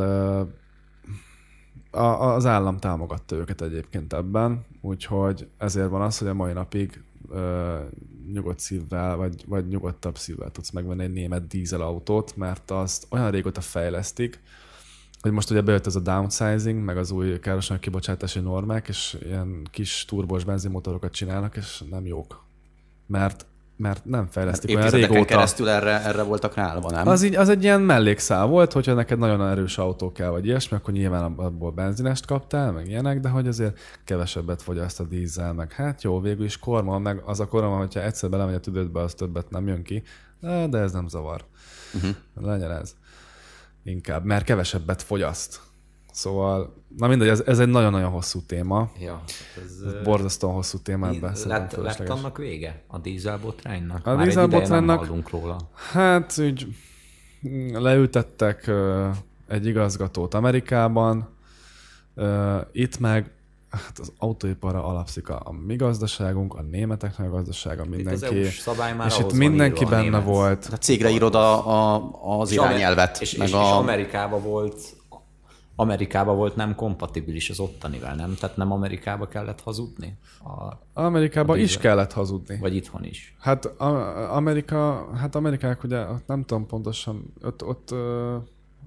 uh, a, az állam támogatta őket egyébként ebben, úgyhogy ezért van az, hogy a mai napig nyugodt szívvel, vagy, vagy nyugodtabb szívvel tudsz megvenni egy német dízelautót, mert azt olyan régóta fejlesztik, hogy most ugye bejött ez a downsizing, meg az új károsanyag kibocsátási normák, és ilyen kis turbos benzinmotorokat csinálnak, és nem jók. Mert mert nem fejlesztik olyan régóta. keresztül erre, erre voltak ráállva, nem? Az, így, az egy ilyen mellékszál volt, hogyha neked nagyon erős autó kell, vagy ilyesmi, akkor nyilván abból benzinest kaptál, meg ilyenek, de hogy azért kevesebbet fogyaszt a dízel, meg hát jó, végül is korma, meg az a korma, hogyha egyszer belemegy a tüdődbe, az többet nem jön ki, de ez nem zavar. Uh-huh. Legyen ez. Inkább, mert kevesebbet fogyaszt. Szóval, na mindegy, ez, ez egy nagyon-nagyon hosszú téma. Ja, ez, ez borzasztóan hosszú témát beszélünk. Lett, lett annak vége? A dízelbotránynak? A dízelbotránynak, róla. Hát, úgy leültettek egy igazgatót Amerikában, itt meg hát az autóiparra alapszik a, a mi gazdaságunk, a németeknek a gazdasága, mindenki. Itt szabály már és itt mindenki benne volt. A cégre írod a, a, az irányelvet. És, meg és, a... és Amerikában volt Amerikába volt nem kompatibilis az ottanivel, nem? Tehát nem Amerikába kellett hazudni? A, Amerikába a is kellett hazudni. Vagy itthon is? Hát a, Amerika, hát Amerikák ugye, nem tudom pontosan, ott, ott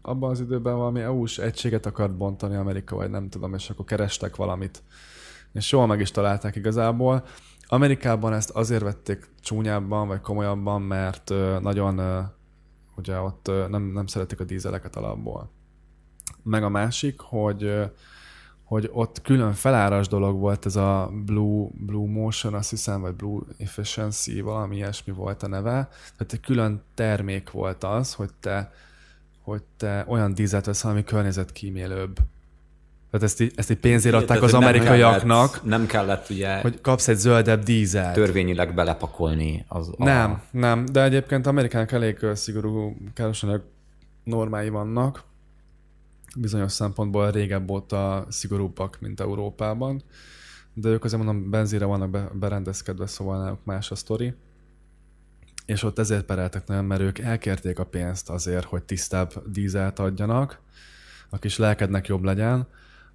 abban az időben valami EU-s egységet akart bontani Amerika, vagy nem tudom, és akkor kerestek valamit. És jól meg is találták igazából. Amerikában ezt azért vették csúnyábban, vagy komolyabban, mert nagyon ugye ott nem, nem szeretik a dízeleket alapból meg a másik, hogy hogy ott külön feláras dolog volt ez a Blue, Blue Motion, azt hiszem, vagy Blue Efficiency, valami ilyesmi volt a neve. Tehát egy külön termék volt az, hogy te, hogy te olyan dízet veszel, ami környezetkímélőbb. Tehát ezt, így, ezt így pénzért adták az amerikaiaknak. Nem kellett, nem kellett ugye... Hogy kapsz egy zöldebb dízelt. Törvényileg belepakolni. Az, a... Nem, nem, de egyébként Amerikának elég szigorú károsanyag normái vannak, bizonyos szempontból régebb óta szigorúbbak, mint Európában, de ők azért mondom, benzínre vannak be, berendezkedve, szóval náluk más a sztori. És ott ezért pereltek nagyon, mert ők elkérték a pénzt azért, hogy tisztább dízelt adjanak, a kis lelkednek jobb legyen,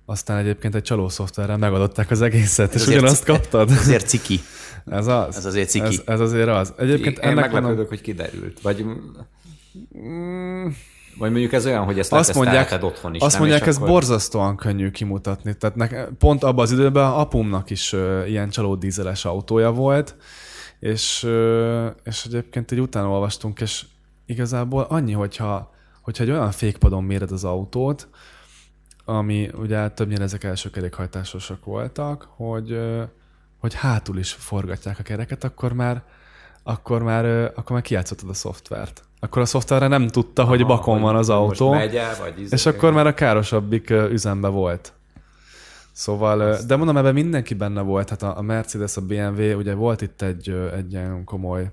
aztán egyébként egy csaló szoftverrel megadották az egészet, ez és ugyanazt ci- kaptad? Ez azért ciki. Ez az. Ez azért ciki. Ez, ez azért az. Egyébként Én ennek meglepődök, mondom, hogy kiderült. Vagy, vagy mondjuk ez olyan, hogy ezt azt mondják, otthon is. azt nem? mondják ez akkor... borzasztóan könnyű kimutatni. Tehát nek, pont abban az időben apumnak is ö, ilyen csalódízeles autója volt, és, ö, és egyébként egy utána olvastunk, és igazából annyi, hogyha, hogyha egy olyan fékpadon méred az autót, ami ugye többnyire ezek első kerékhajtásosak voltak, hogy, ö, hogy hátul is forgatják a kereket, akkor már akkor már, akkor már kijátszottad a szoftvert. Akkor a szoftverre nem tudta, hogy Aha, bakon van az autó. Megy el, vagy izé- És akkor már a károsabbik üzembe volt. Szóval, ö, de mondom, ebben mindenki benne volt, hát a Mercedes, a BMW, ugye volt itt egy, egy ilyen komoly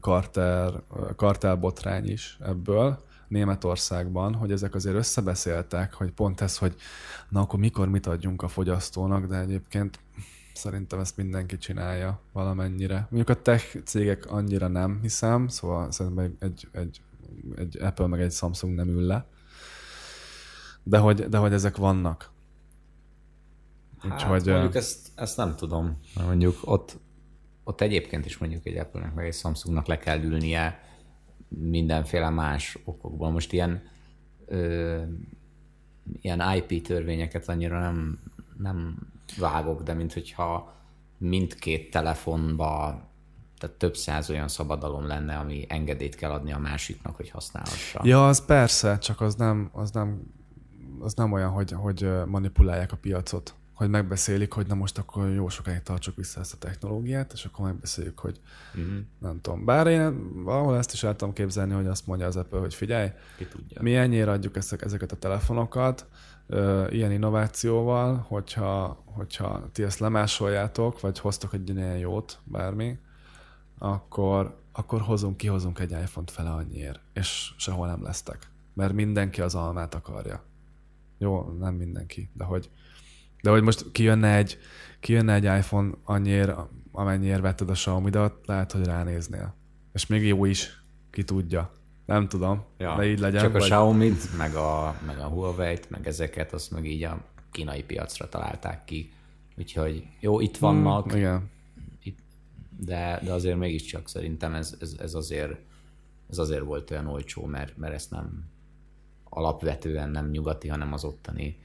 karter, kartelbotrány is ebből Németországban, hogy ezek azért összebeszéltek, hogy pont ez, hogy na akkor mikor mit adjunk a fogyasztónak, de egyébként szerintem ezt mindenki csinálja valamennyire. Mondjuk a tech cégek annyira nem hiszem, szóval szerintem egy, egy, egy, egy Apple meg egy Samsung nem ül le. De hogy, de hogy ezek vannak. Hát, Úgyhogy, mondjuk ezt, ezt nem tudom. Mondjuk ott, ott egyébként is mondjuk egy Apple-nek meg egy Samsungnak le kell ülnie mindenféle más okokból. Most ilyen ö, ilyen IP törvényeket annyira nem, nem vágok, de mint hogyha mindkét telefonba tehát több száz olyan szabadalom lenne, ami engedélyt kell adni a másiknak, hogy használhassa. Ja, az persze, csak az nem, az nem, az nem olyan, hogy, hogy manipulálják a piacot. Hogy megbeszélik, hogy na most akkor jó sokáig tartsuk vissza ezt a technológiát, és akkor megbeszéljük, hogy Uh-huh. nem tudom. Bár én valahol ezt is el tudom képzelni, hogy azt mondja az Apple, hogy figyelj, mi ennyire adjuk ezek, ezeket a telefonokat, ö, ilyen innovációval, hogyha, hogyha ti ezt lemásoljátok, vagy hoztok egy ilyen jót, bármi, akkor, akkor hozunk, kihozunk egy iPhone-t fele annyiért, és sehol nem lesztek. Mert mindenki az almát akarja. Jó, nem mindenki, de hogy, de hogy most kijönne egy, kijönne egy iPhone annyiért, amennyiért vetted a xiaomi lehet, hogy ránéznél. És még jó is, ki tudja. Nem tudom, ja, de így legyen. Csak a vagy... xiaomi meg a, meg a Huawei-t, meg ezeket, azt meg így a kínai piacra találták ki. Úgyhogy jó, itt vannak, Mm, igen. itt, de, de azért mégiscsak szerintem ez, ez, ez, azért, ez azért volt olyan olcsó, mert, mert ezt nem alapvetően nem nyugati, hanem az ottani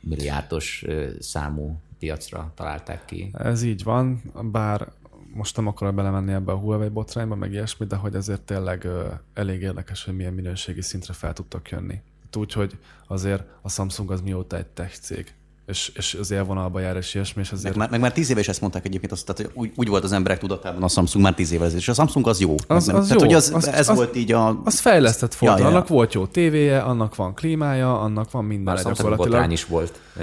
milliárdos számú piacra találták ki. Ez így van, bár most nem akarok belemenni ebbe a Huawei botrányba, meg ilyesmi, de hogy azért tényleg elég érdekes, hogy milyen minőségi szintre fel tudtak jönni. Úgyhogy azért a Samsung az mióta egy tech cég, és, és az élvonalba jár, és ilyesmi, és Meg azért már, meg már tíz éve is ezt mondták egyébként, azt, tehát, hogy úgy, úgy, volt az emberek tudatában a Samsung már tíz ezelőtt, és a Samsung az jó. Az- nem, az tehát, jó. hogy az, Az- ez az- volt így a... az fejlesztett volt, Ja, ja, ja. annak volt jó tévéje, annak van klímája, annak van minden Már gyakorlatilag. botrány is volt.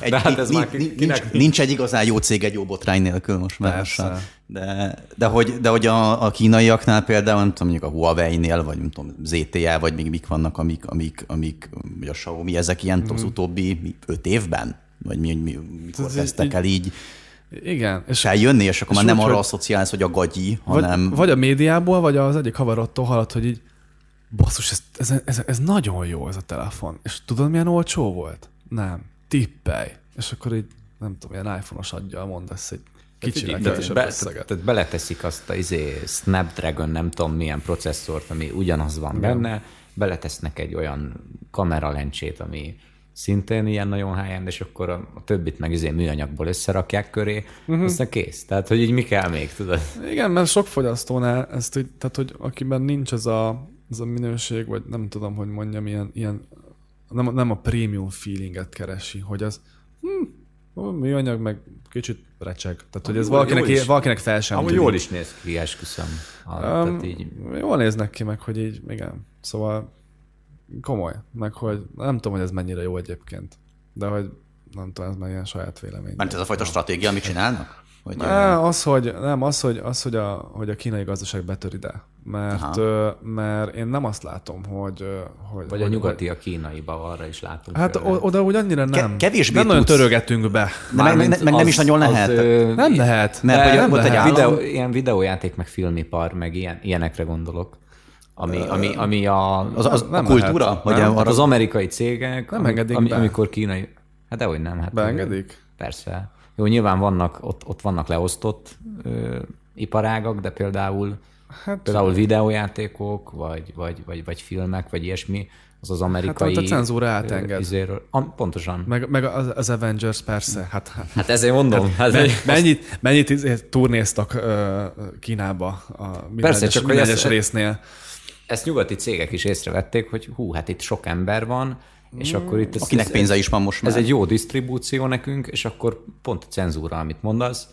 Egy, De hát ez nincs, már ki- nincs, kinek- nincs, egy igazán jó cég egy jó botrány nélkül most már. Persze. De, de, hogy, de hogy a, a kínaiaknál például, nem tudom, mondjuk a Huawei-nél, vagy nem tudom, ZTE, vagy még mik vannak, amik, amik, amik vagy a Xiaomi, ezek ilyen mm. az utóbbi öt évben? Vagy mi, mi, mikor kezdtek el így Igen, és feljönni, és akkor és már nem úgy, arra hogy- asszociálsz, hogy a gagyi, vagy, hanem... vagy a médiából, vagy az egyik haverottól hallott, hogy így basszus, ez, ez, ez, ez nagyon jó ez a telefon. És tudod, milyen olcsó volt? Nem. Tippelj. És akkor így, nem tudom, ilyen iPhone-os adja mondasz egy kicsinek Tehát, kevesebb be, összeget. tehát beleteszik azt a izé, Snapdragon, nem tudom milyen processzort, ami ugyanaz van benne, beletesznek egy olyan kameralencsét, ami szintén ilyen nagyon high és akkor a, a többit meg izé műanyagból összerakják köré, uh-huh. aztán kész. Tehát, hogy így mi kell még, tudod? Igen, mert sok fogyasztónál ezt, így, tehát hogy akiben nincs ez a, ez a minőség, vagy nem tudom, hogy mondjam, ilyen, ilyen nem, nem a prémium feelinget keresi, hogy az hm, műanyag, meg kicsit recseg. Tehát, hogy ez jó- valakinek, jó is. valakinek fel sem Amúgy jól is néz ki, esküszöm. Ah, Um, így, Jól néznek ki meg, hogy így, igen. Szóval komoly, meg hogy nem tudom, hogy ez mennyire jó egyébként, de hogy nem tudom, ez már ilyen saját vélemény. Mert ez a fajta stratégia, amit csinálnak? Vagy, Ne, az, hogy, nem, az, hogy, az, hogy, a, hogy a kínai gazdaság betör ide. Mert, ö, mert én nem azt látom, hogy... hogy Vagy a hogy, nyugati a kínaiba, arra is látunk. Hát o- oda úgy annyira nem. kevésbé nem nagyon tudsz. törögetünk be. De meg, meg, meg nem is az- nagyon az, lehet. ö, Nem lehet. Hogy nem ott egy lehet. állam- videó, ilyen videójáték, meg filmipar, meg ilyen, ilyenekre gondolok. Ami, ami, ami a, Az, az, a nem kultúra? lehet. Vagy Nem. a, arra, az amerikai cégek, Nem ami, engedik ami, amikor kínai... Hát dehogy nem. Hát Beengedik? Persze. Jó, nyilván vannak, ott, ott vannak leosztott ö, iparágak, de például Hát, például videójátékok, vagy, vagy, vagy, vagy filmek, vagy ilyesmi, az az amerikai... ott a cenzúra átenged. izéről- Am, pontosan. meg, meg az, az Avengers persze. Hát, hát Hát ezért mondom. Hát, hát, mennyit, mennyit izé turnéztak Kínába a minden Persze, egyes, csak hogy minden ez- egyes résznél. ezt nyugati cégek is észrevették, hogy hú, hát itt sok ember van, és akkor itt... Ez, akinek ez, pénze is van most már. Ez egy jó disztribúció nekünk, és akkor pont a cenzúra, amit mondasz,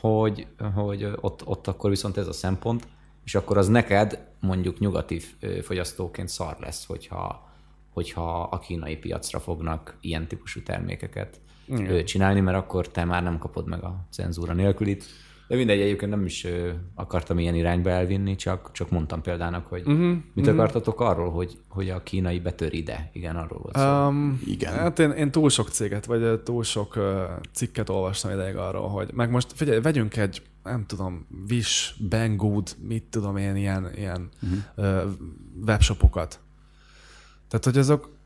hogy, hogy ott, ott akkor viszont ez a szempont, és akkor az neked mondjuk nyugati fogyasztóként szar lesz, hogyha, hogyha a kínai piacra fognak ilyen típusú termékeket ö, csinálni, mert akkor te már nem kapod meg a cenzúra nélkülit. De mindegy, egyébként nem is akartam ilyen irányba elvinni, csak, csak mondtam példának, hogy uh-huh, mit uh-huh. akartatok arról, hogy, hogy a kínai betör ide. Igen, arról volt szó. Um, Igen. Hát én, én túl sok céget, vagy túl sok uh, cikket olvastam ideig arról, hogy meg most figyelj, vegyünk egy, nem tudom, Wish, Banggood, mit tudom én, ilyen, ilyen uh-huh. uh, webshopokat. Tehát, hogy azok,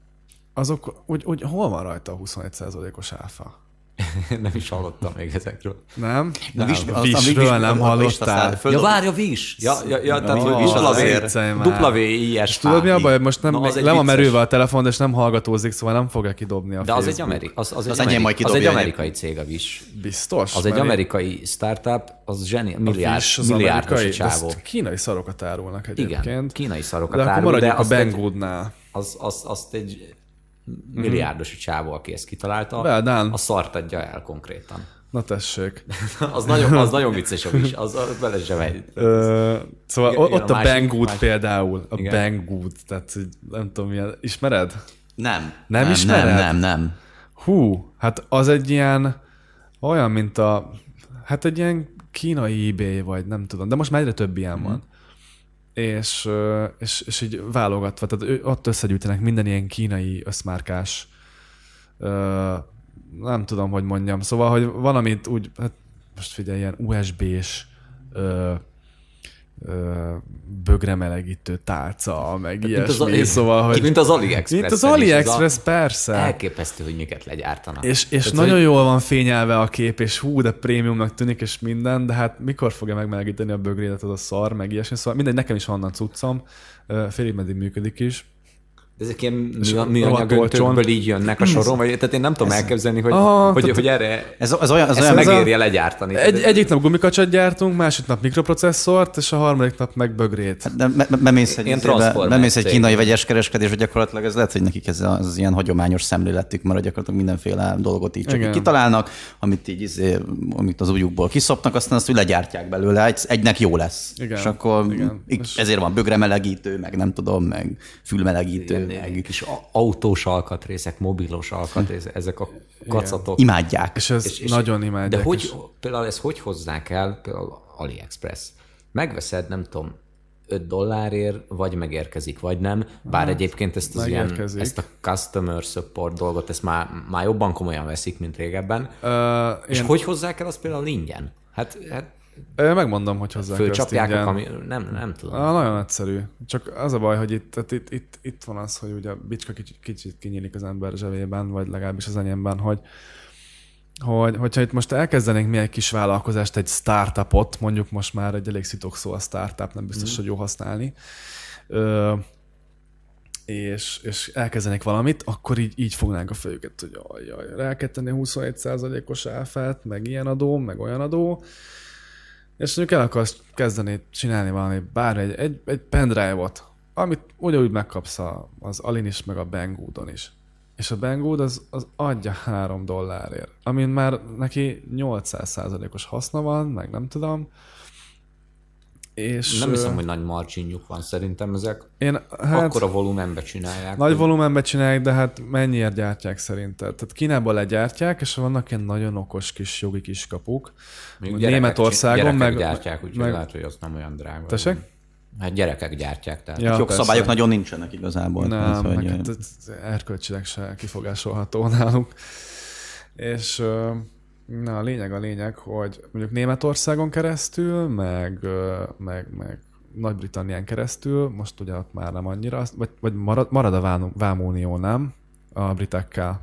azok úgy, úgy hol van rajta a 21%-os áfa? nem is hallottam még ezekről. Nem? A nem, azt- a Wishről Wish- nem a Wish-t aztán hallottál. föl- Ja, várj, a Vis! Ja, ja, ja tehát, hogy Vis az. Dupla V, I, S, Tudod mi a baj, most nem, le van vicces. merülve a telefon, és nem hallgatózik, szóval nem fogja kidobni a De az egy, Facebook. ameri- az, az, egy, Az enyém ameri- majd az egy amerikai cég a Vis. Biztos? Az egy amerikai startup, az zseni, a milliárd, az milliárdos a amerikai, csávó. kínai szarokat árulnak egyébként. Igen, kínai szarokat De akkor árul, maradjunk de a azt egy, Banggoodnál. az, az, azt egy milliárdos a csávó, aki ezt kitalálta, done. a szart adja el konkrétan. Na tessék. az, nagyon, az nagyon vicces a Vis, az, az bele zsemegy. Ö, szóval Igen, ott a a Banggood másik- például. A Igen. Banggood. Tehát nem tudom milyen. Ismered? Nem. Nem nem, ismered? Nem, nem, nem. Hú, hát az egy ilyen olyan, mint a hát egy ilyen kínai eBay, vagy nem tudom, de most már egyre több ilyen van. És, és, és így válogatva, tehát ő- ott összegyűjtenek minden ilyen kínai összmárkás nem tudom, hogy mondjam. Szóval, hogy van, amit úgy, hát most figyelj, ilyen USB-s ö, bögre melegítő tálca, meg Mint ilyesmi. az, szóval, hogy... mint az AliExpress. Mint az AliExpress, persze. Elképesztő, hogy miket legyártanak. És, és Tehát, nagyon hogy- jól van fényelve a kép, és hú, de prémiumnak tűnik, és minden, de hát mikor fogja megmelegíteni a bögrédet az a szar, meg ilyesmi. Szóval mindegy, nekem is van onnan cuccom, félig meddig működik is. De ezek ilyen rohadt műanyag olcsón. öntökből így jönnek a soron, vagy tehát én nem tudom elképzelni, hogy, Ah, hogy, tehát- hogy erre Ez, az olyan, az ezt olyan ez a- megérje legyártani. Egy, egyik nap gumikacsot gyártunk, másik nap mikroprocesszort, és a harmadik nap meg bögrét. Hát de me- me- bemész egy, izébe- bemész egy kínai vegyes kereskedésbe, gyakorlatilag ez lehet, hogy nekik ez az, az ilyen hagyományos szemléletük, mert gyakorlatilag mindenféle dolgot így csak Igen. így kitalálnak, amit így izé, amit az ujjukból kiszopnak, aztán azt úgy legyártják belőle, egy, egynek jó lesz. Igen. És akkor Igen. Ezért van bögremelegítő, meg nem tudom, meg fülmelegítő, meg kis autós alkatrészek, mobilos alkatrészek, ezek a kacatok. imádják. És ez nagyon imádják. De hogy, és- például ezt hogy hozzák el, például AliExpress? Megveszed, nem tudom, 5 dollárért, vagy megérkezik, vagy nem. Bár egyébként ezt, az ilyen, ezt a customer support dolgot, ezt már, már jobban komolyan veszik, mint régebben. Ö, És én, hogy hozzák el azt például ingyen? Hát, hát megmondom, hogy hozzá fölcsapják a ingyen. kami... Nem, nem tudom. Ah, nagyon egyszerű. Csak az a baj, hogy itt, tehát itt, itt, itt van az, hogy ugye a bicska kicsit, kicsit kinyílik az ember zsebében, vagy legalábbis az enyémben, hogy, hogy hogyha itt most elkezdenénk mi egy kis vállalkozást, egy startupot, mondjuk most már egy elég szitok szó a startup, nem biztos, mm. hogy jó használni, ö, és, és elkezdenék valamit, akkor így, így fognánk a fejüket, hogy jaj, jaj, rá kell tenni 21%-os áfát, meg ilyen adó, meg olyan adó, és mondjuk el akarsz kezdeni csinálni valami, bár egy, egy, egy pendrive-ot, amit ugyanúgy megkapsz az Alin is, meg a Banggoodon is. És a Banggood az, az adja 3 dollárért, amin már neki 800%-os haszna van, meg nem tudom, És Nem hiszem, hogy nagy marginjuk van szerintem ezek. én, Hát, hát, Akkor a volumenbe csinálják. nagy hogy- volumenbe csinálják, de hát mennyiért gyártják szerinted? Tehát Kínából legyártják, és vannak ilyen nagyon okos kis jogi kis kapuk. Németországon meg... gyártják, úgyhogy meg- lehet, hogy az nem olyan drága. Tessék? Hát gyerekek gyártják, tehát. Ja, Ja. Jogszabályok persze. nagyon nincsenek igazából. Nem, tehát, meg hogy, hát ez erkölcsileg se kifogásolható náluk. És na, a lényeg a lényeg, hogy mondjuk Németországon keresztül, meg, meg, meg Nagy-Britannián keresztül, most ugye ott már nem annyira, vagy, vagy marad, marad a Vám- Vámunió, nem? A britekkel.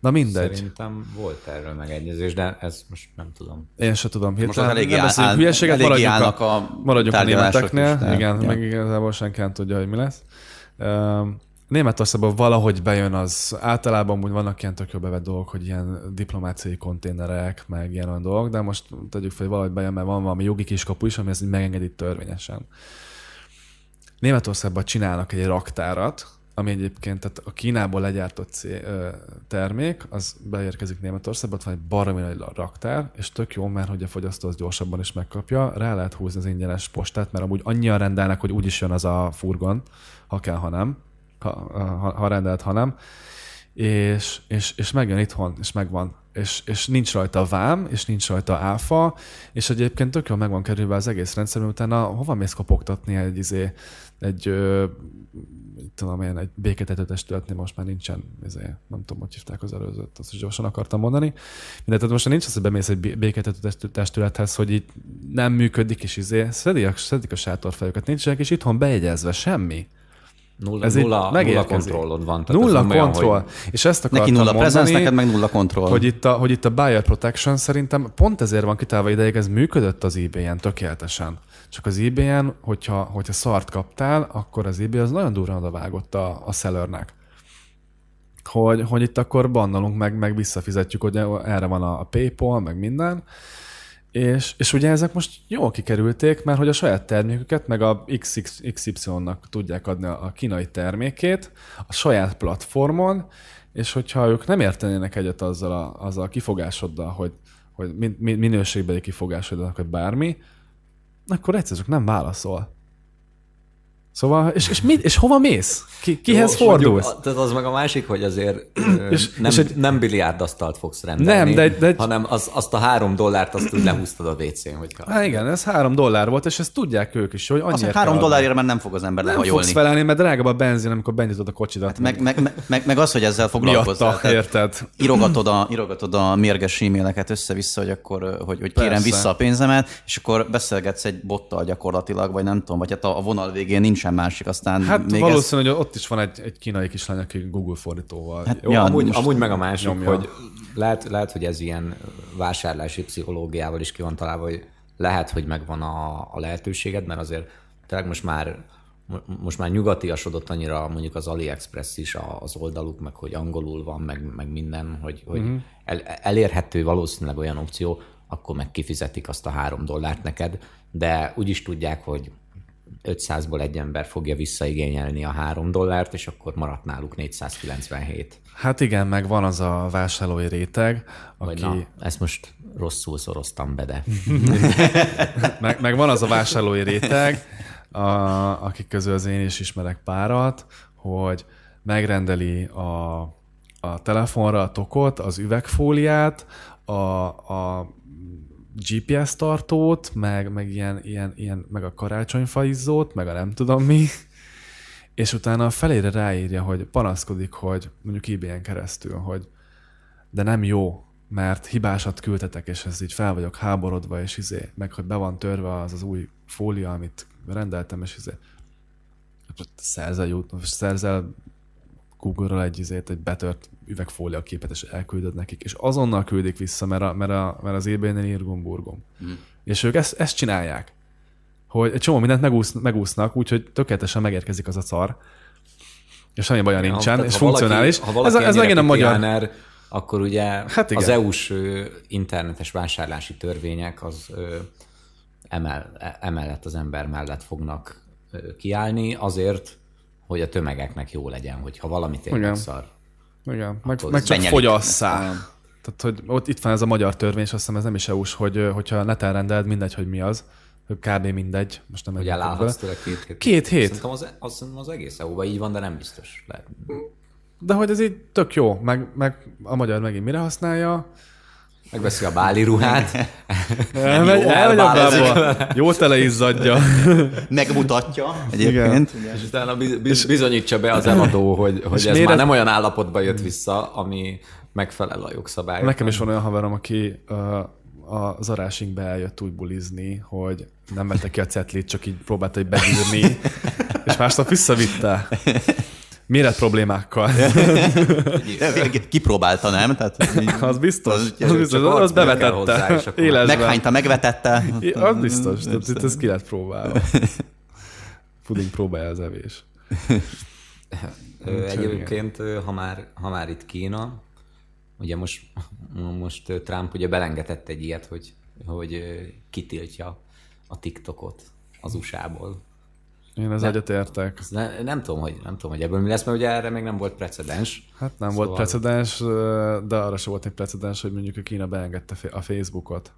Na mindegy. Szerintem volt erről megegyezés, de ez most nem tudom. Én se tudom Most az eléggé, nem áll, hülyeséget, eléggé maradjunk állnak a, a, maradjunk a németeknél. is, de- igen, ja. meg igazából senki nem tudja, hogy mi lesz. Németországban valahogy bejön az, általában úgy vannak ilyen tök bevett dolgok, hogy ilyen diplomáciai konténerek, meg ilyen olyan dolgok, de most tegyük fel, hogy valahogy bejön, mert van valami jogi kiskapu is, ami ezt megengedi törvényesen. Németországban csinálnak egy raktárat, ami egyébként tehát a Kínából legyártott cé- termék, az beérkezik Németországba, ott van egy baromi nagy raktár, és tök jó, mert hogy a fogyasztó az gyorsabban is megkapja, rá lehet húzni az ingyenes postát, mert amúgy annyian rendelnek, hogy úgyis jön az a furgon, ha kell, ha nem, ha, ha, ha rendelt, ha nem, és, és, és megjön itthon, és megvan. És, és nincs rajta vám, és nincs rajta áfa, és egyébként tök jól meg van kerülve az egész rendszer, mert utána hova mész kopogtatni egy, izé, egy ö, tudom én, egy béketetőtestületnél most már nincsen, izé, nem tudom, hogy hívták az előzőt, azt is gyorsan akartam mondani. Mindegy, tehát most nincs az, hogy bemész egy bé- béketetőtestülethez, hogy így nem működik, és izé, szedik a, szedik a sátorfejöket, nincsenek, és itthon bejegyezve semmi. Nulla, Ez nulla, nulla kontrollod van. Tehát Nulla olyan, kontroll. hogy- És ezt Neki akartam nulla mondani, presence, neked meg nulla kontroll. hogy itt, a, hogy itt a buyer protection szerintem pont ezért van kitálva ideig, ez működött az eBay-en tökéletesen. Csak az eBay-en, hogyha, hogyha szart kaptál, akkor az eBay az nagyon durran odavágott a, a sellernek. Hogy, hogy itt akkor bannalunk, meg, meg visszafizetjük, hogy erre van a, a PayPal, meg minden. És, és ugye ezek most jól kikerülték, mert hogy a saját terméküket, meg a XY-nak tudják adni a, kínai termékét a saját platformon, és hogyha ők nem értenének egyet azzal a, azzal a kifogásoddal, hogy, hogy min, min, minőségbeli kifogásoddal, vagy bármi, akkor egyszer csak nem válaszol. Szóval, és, és, mi, és hova mész? Ki, kihez Jó, mondjuk, fordulsz? a- Tehát az meg a másik, hogy azért És- nem, és egy- nem biliárdasztalt fogsz rendelni, Nem, de egy- de egy- hanem az, azt a három dollárt azt úgy lehúztad a WC-n, hogyha... Hát igen, ez három dollár volt, és ezt tudják ők is, hogy Azt, annyiért hogy három dollárért már nem fog az ember Nem lehajolni. fogsz felállni, mert drágább a benzin, amikor benyitod a kocsidat. Meg, meg, meg, meg, meg, az, hogy ezzel miatta, Tehát érted? írogatod a, írogatod a mérges e-maileket össze-vissza, hogy akkor, hogy, hogy kérem Persze. vissza a pénzemet, és akkor beszélgetsz egy bottal gyakorlatilag, vagy nem tudom, vagy hát a, a vonal végén nincsen másik, aztán Hát még valószínű, hogy ott is van egy, egy kínai kislány, aki Google fordítóval. Hát Jó, ja, amúgy, most amúgy meg a másik, nyomja. hogy lehet, lehet, hogy ez ilyen vásárlási pszichológiával is ki van találva, hogy lehet, hogy megvan a, a lehetőséged, mert azért tényleg most már mo- most már nyugatiasodott annyira mondjuk az AliExpress is az oldaluk, meg hogy angolul van, meg, meg minden, hogy, hogy Mhm. el, elérhető valószínűleg olyan opció, akkor meg kifizetik azt a három dollárt neked, de úgy is tudják, hogy 500-ból egy ember fogja visszaigényelni a három dollárt, és akkor maradt náluk 497. Hát igen, meg van az a vásárlói réteg, Vagy aki, na, ezt most rosszul szoroztam be, de meg, meg van az a vásárlói réteg, a, akik közül az én is ismerek párat, hogy megrendeli a, a telefonra a tokot, az üvegfóliát, a, a GPS tartót, meg, meg ilyen, ilyen, ilyen, meg a karácsonyfaizzót, meg a nem tudom mi, és utána a felére ráírja, hogy panaszkodik, hogy mondjuk eBay-en keresztül, hogy de nem jó, mert hibásat küldtetek, és ez így fel vagyok háborodva, és izé, meg hogy be van törve az az új fólia, amit rendeltem, és izé, szerzel, jut- szerzel Google-ról egy, izét, egy betört üvegfólia képet, és elküldöd nekik, és azonnal küldik vissza, mert, a, mert, a, mert az eBay-nél írgum burgum. Mm. És ők ezt, ezt csinálják. Hogy egy csomó mindent megúsz, megúsznak, úgyhogy tökéletesen megérkezik az a szar, és semmi baja nincsen, tehát és ha valaki- funkcionális. Ha valaki ez, ez megint a magyar... pikiáner, akkor ugye Hát igen. az EU-s internetes vásárlási törvények az ö, emel, emellett az ember mellett fognak kiállni azért, hogy a tömegeknek jó legyen, hogyha valamit érnek szar. Igen, meg, meg csak fogyasszá. Tehát, hogy ott itt van ez a magyar törvény, és azt hiszem ez nem is EU-s, hogy hogyha neten rendeled, mindegy, hogy mi az, kb. mindegy, most nem Hogy elállhatsz tőle két hét. Két hét. Szerintem az, az, szerintem az egész EU-ban így van, de nem biztos. Lehet. De hogy ez így tök jó, meg, meg a magyar megint mire használja? Megveszi a báli ruhát, Elmegy, elmegy a bába, jó teleizzadja. Megmutatja egyébként. és utána biz- biz- bizonyítsa be az eladó, hogy, hogy ez méret- már nem olyan állapotba jött vissza, ami megfelel a jogszabályoknak. Nekem is van olyan haverom, aki uh, a zarásinkbe eljött úgy bulizni, hogy nem vette ki a cetlit, csak így próbálta egy begyűrni, és másnap visszavitte. Méret problémákkal. De Kipróbálta, nem? Tehát Az biztos. Az- Az, biztos, az ott be kell hozzá, bevetette. és akkor meghányta, megvetette. Az biztos. Tehát itt ez ki lett próbálva. Puding próbálja az evés. Egyébként, ha már, ha már itt Kína, ugye most, most Trump ugye belengedett egy ilyet, hogy, hogy kitiltja a TikTokot az USA-ból. Én ez egyetértek. Ne, nem, tudom, hogy, nem tudom, hogy ebből mi lesz, mert ugye erre még nem volt precedens. Hát nem Szóval- volt precedens, de arra sem volt egy precedens, hogy mondjuk a Kína beengedte a Facebookot.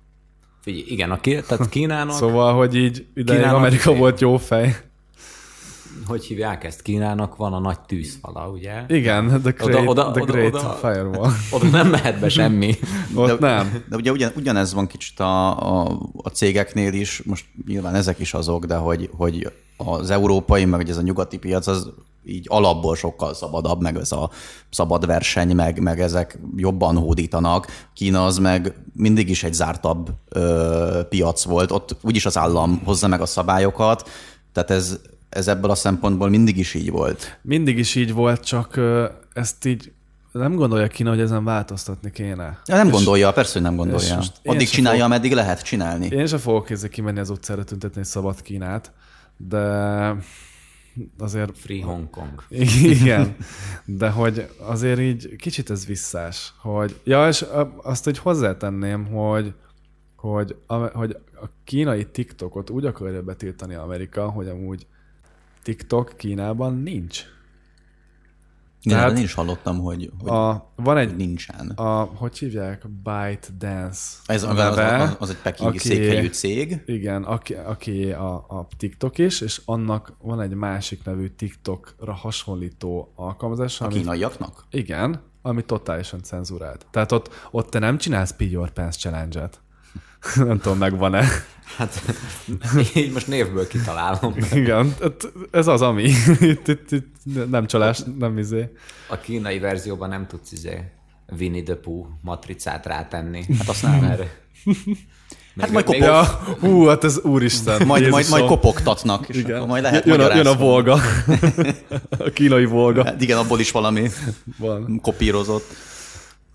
Figyelj, igen, a, Ki- tehát Kínának, szóval... Hogy így ideig Kínának Amerika fé- volt jó fej. hogy hívják ezt? Kínának van a nagy tűzfala, ugye? Igen, The Great, oda- the oda- great oda- Firewall. Oda nem mehet be semmi. Ott nem. De ugye ugyan, ugyanez van kicsit a, a, a cégeknél is, most nyilván ezek is azok, de hogy, hogy az európai, meg ez a nyugati piac, az így alapból sokkal szabadabb, meg ez a szabad verseny, meg, meg ezek jobban hódítanak. Kína az meg mindig is egy zártabb ö, piac volt, ott úgyis az állam hozza meg a szabályokat, tehát ez, ez ebből a szempontból mindig is így volt. Mindig is így volt, csak ezt így nem gondolja Kína, hogy ezen változtatni kéne. Ja, nem És gondolja, persze, hogy nem gondolja. Addig csinálja, fogok- ameddig lehet csinálni. Én sem fogok kézzel kimenni az utcára tüntetni egy szabad Kínát, de azért Free Hong Kong. Igen, de hogy azért így kicsit ez visszás, hogy, ja, és azt hogy hozzátenném, hogy, hogy, a, hogy a kínai TikTokot úgy akarja betiltani Amerika, hogy amúgy TikTok Kínában nincs. Igen, Tehát- én is hallottam, hogy, hogy A, van egy, nincsen. a, hogy hívják? Byte Dance. Ez a az, neve, az, az egy pekingi aki- székhelyű cég. Igen, aki, aki a, a TikTok is, és annak van egy másik nevű TikTokra hasonlító alkalmazás, A ami kínaiaknak? Igen, ami totálisan cenzurált. Tehát ott, ott te nem csinálsz Pee Your Pants challenge-et. nem tudom, megvan-e. Hát így most névből kitalálom. Igen, hát ez az, ami. itt, itt, itt nem csalás, nem izé. A kínai verzióban nem tudsz izé Winnie the Pooh matricát rátenni. Hát azt nem. Erre. Hát majd kopog. Ja, hú, hát ez úristen. Majd, majd, Jézusom. majd kopogtatnak, és Igen. akkor majd lehet jön, a, jön a volga. a kínai volga. Hát igen, abból is valami Van. kopírozott.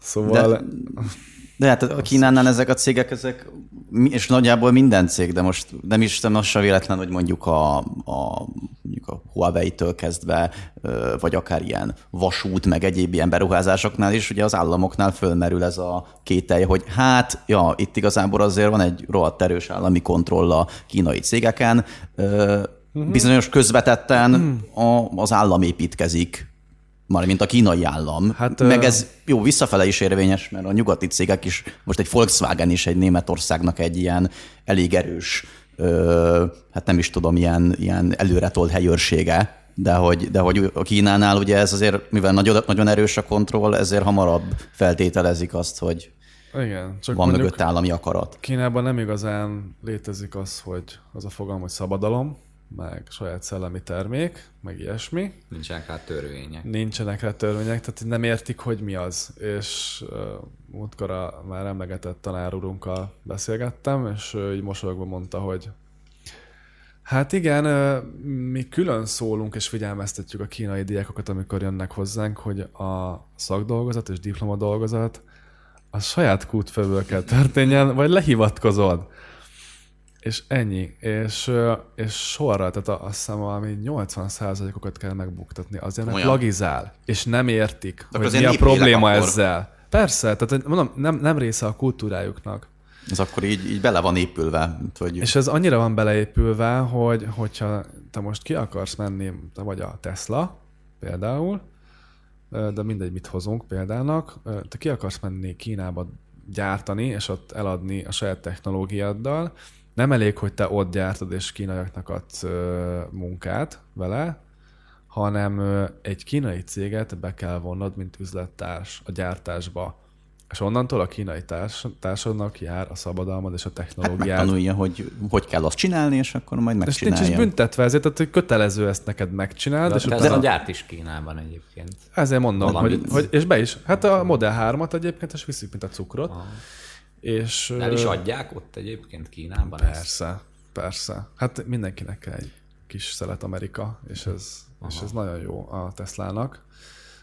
Szóval... De, de hát a Kínánál ezek a cégek, ezek, és nagyjából minden cég, de most nem is nem az véletlen, hogy mondjuk a, a, mondjuk a Huawei-től kezdve, vagy akár ilyen vasút, meg egyéb ilyen beruházásoknál is, ugye az államoknál fölmerül ez a kételj, hogy hát, ja, itt igazából azért van egy rohadt erős állami kontroll a kínai cégeken, ö, bizonyos közvetetten a, az állam építkezik mármint a kínai állam. Hát, Meg ez jó, visszafele is érvényes, mert a nyugati cégek is, most egy Volkswagen is egy Németországnak egy ilyen elég erős, ö, hát nem is tudom, ilyen, ilyen előretolt helyőrsége, de hogy, de hogy a Kínánál ugye ez azért, mivel nagyon, nagyon erős a kontroll, ezért hamarabb feltételezik azt, hogy Igen, csak van mögött állami akarat. Kínában nem igazán létezik az, hogy az a fogalom, hogy szabadalom, meg saját szellemi termék, meg ilyesmi. Nincsenek rá törvények. nincsenek rá törvények, tehát nem értik, hogy mi az. És uh, múltkor a már emlegetett tanárurunkkal beszélgettem, és ő így mosolyogva mondta, hogy hát igen, mi külön szólunk és figyelmeztetjük a kínai diákokat, amikor jönnek hozzánk, hogy a szakdolgozat és diplomadolgozat a saját kútfőből kell történjen, vagy lehivatkozod. És ennyi. És, és sorra, tehát azt hiszem valami 80%-okat kell megbuktatni. Azért, mert lagizál, és nem értik, akkor hogy mi a probléma akkor. ezzel. Persze, tehát mondom, nem, nem része a kultúrájuknak. Ez akkor így, így bele van épülve, hogy És ez annyira van beleépülve, hogy hogyha te most ki akarsz menni, te vagy a Tesla például, de mindegy, mit hozunk példának, te ki akarsz menni Kínába gyártani, és ott eladni a saját technológiáddal, nem elég, hogy te ott gyártod és kínaiaknak adsz ö, munkát vele, hanem ö, egy kínai céget be kell vonnod, mint üzlettárs a gyártásba. És onnantól a kínai társ, társadnak jár a szabadalmad és a technológiád. Hát Megtanulja, hogy hogy kell azt csinálni, és akkor majd és megcsinálja. nincs is büntetve ezért, tehát hogy kötelező ezt neked megcsinálni. De és és ez utána, a gyárt is Kínában egyébként. ezért mondom, hogy, hogy, és be is. Hát a Model 3-at egyébként, és viszik, mint a cukrot. Aha. És, De el is adják ott egyébként Kínában ezt? Persze, persze. Hát mindenkinek kell egy kis szelet Amerika, és ez, és ez nagyon jó a Teslának,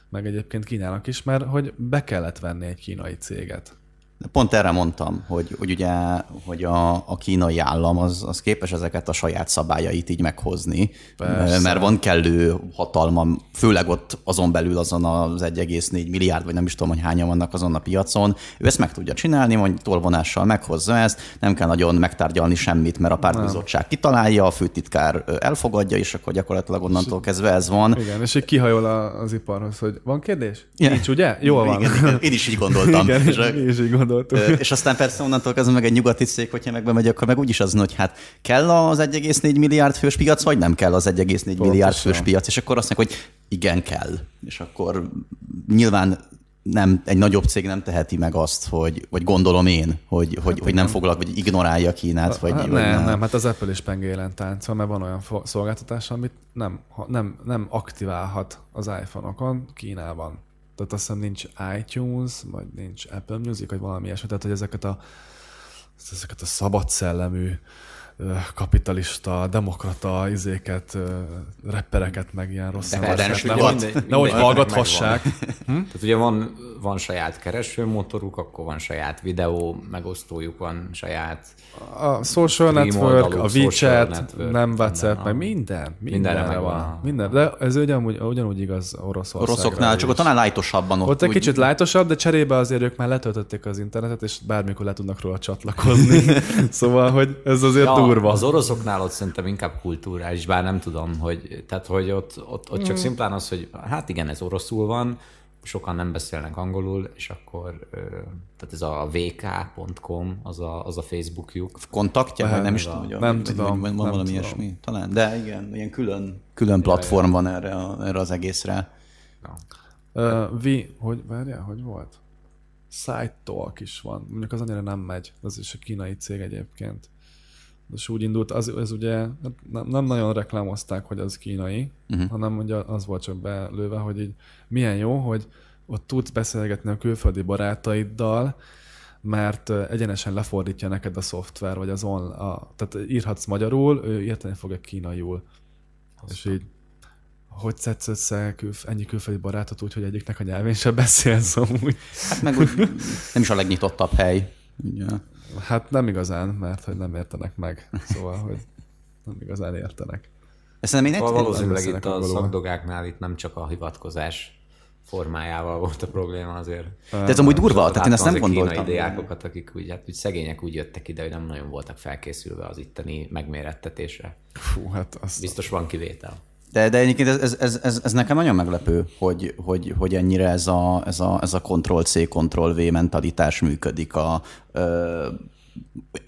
meg egyébként Kínának is, mert hogy be kellett venni egy kínai céget. Pont erre mondtam, hogy, hogy ugye hogy a, a kínai állam az, az képes ezeket a saját szabályait így meghozni, Persze. mert van kellő hatalma, főleg ott azon belül azon az 1,4 milliárd, vagy nem is tudom, hogy hányan vannak azon a piacon. Ő ezt meg tudja csinálni, mondjuk tolvonással meghozza ezt, nem kell nagyon megtárgyalni semmit, mert a pártbizottság kitalálja, a főtitkár elfogadja, és akkor gyakorlatilag onnantól kezdve ez van. Igen, és így kihajol az iparhoz, hogy van kérdés? Igen. Nincs, ugye? Jól van. Igen, igen, én is így gondoltam. Igen, És is így gondoltuk. Ö, És aztán persze onnantól kezdve meg egy nyugati cég, hogyha meg bemegy, akkor meg úgyis az, hogy hát kell az 1,4 milliárd fős piac, vagy nem kell az 1,4 milliárd fős piac, és akkor azt mondják, hogy igen, kell. És akkor nyilván nem, egy nagyobb cég nem teheti meg azt, hogy, vagy gondolom én, hogy, hogy, hogy nem foglak, vagy ignorálja Kínát, vagy, hát vagy nem, nem, hát az Apple is pengélen táncol, mert van olyan szolgáltatás, amit nem, nem, nem aktiválhat az iPhone-okon Kínában. Tehát azt hiszem nincs iTunes, vagy nincs Apple Music, vagy valami ilyesmi. Tehát, hogy ezeket a, ezeket a szabad szellemű kapitalista, demokrata izéket, ö, rappereket, meg ilyen rossz ráadásul nehogy, nehogy hallgathassák. Tehát ugye van, van saját keresőmotoruk, akkor van saját videó megosztójuk, van saját A social network, a WeChat, network, nem minden, WhatsApp, meg minden, Mindenre mindenre van. megvan. Minden. De ez ugyanúgy, ugyanúgy igaz Oroszországra oroszoknál, csak ott talán lájtosabban ott. Ott egy úgy- kicsit lájtosabb, de cserébe azért ők már letöltötték az internetet, és bármikor le tudnak róla csatlakozni. szóval, hogy ez azért Ja, durva. Az oroszoknál ott szerintem inkább kulturális, bár nem tudom, hogy, tehát, hogy ott, ott, ott Mm. csak szimplán az, hogy hát igen, ez oroszul van, sokan nem beszélnek angolul, és akkor tehát ez a vk.com, az a, az a Facebookjuk. kontaktja, vagy nem is tudom, hogy nem vagy- tudom, vagy van nem valami tudom. ilyesmi. Talán, de igen, ilyen külön, külön platform van erre, erre az egészre. Ja. Uh, vi, hogy, várjál, hogy volt? Side Talk is van. Mondjuk az annyira nem megy. Az is a kínai cég egyébként. És úgy indult, az, az ugye hát nem, nem nagyon reklámozták, hogy az kínai, uh-huh. hanem ugye az volt csak belőve, hogy így milyen jó, hogy ott tudsz beszélgetni a külföldi barátaiddal, mert egyenesen lefordítja neked a szoftver, vagy az on, a, tehát írhatsz magyarul, ő érteni fogja kínaiul. És így, hogy szedsz össze külf, ennyi külföldi barátot úgy, hogy egyiknek a nyelvén se beszélsz amúgy? Hát meg úgy nem is a legnyitottabb hely. Ugye. Hát nem igazán, mert hogy nem értenek meg. Szóval, hogy nem igazán értenek. Ezt szerintem én Val- egy, Valószínűleg itt a angolul. szakdogáknál itt nem csak a hivatkozás formájával volt a probléma azért. de ez amúgy durva, tehát én ezt nem gondoltam. kínai diákokat, akik úgy, hát úgy szegények úgy jöttek ide, hogy nem nagyon voltak felkészülve az itteni megmérettetésre. Fú, hát azt Biztos van kivétel. De, de egyébként ez, ez, ez, ez, ez, nekem nagyon meglepő, hogy, hogy, hogy ennyire ez a, ez a, ez a Ctrl-C, Ctrl-V mentalitás működik a,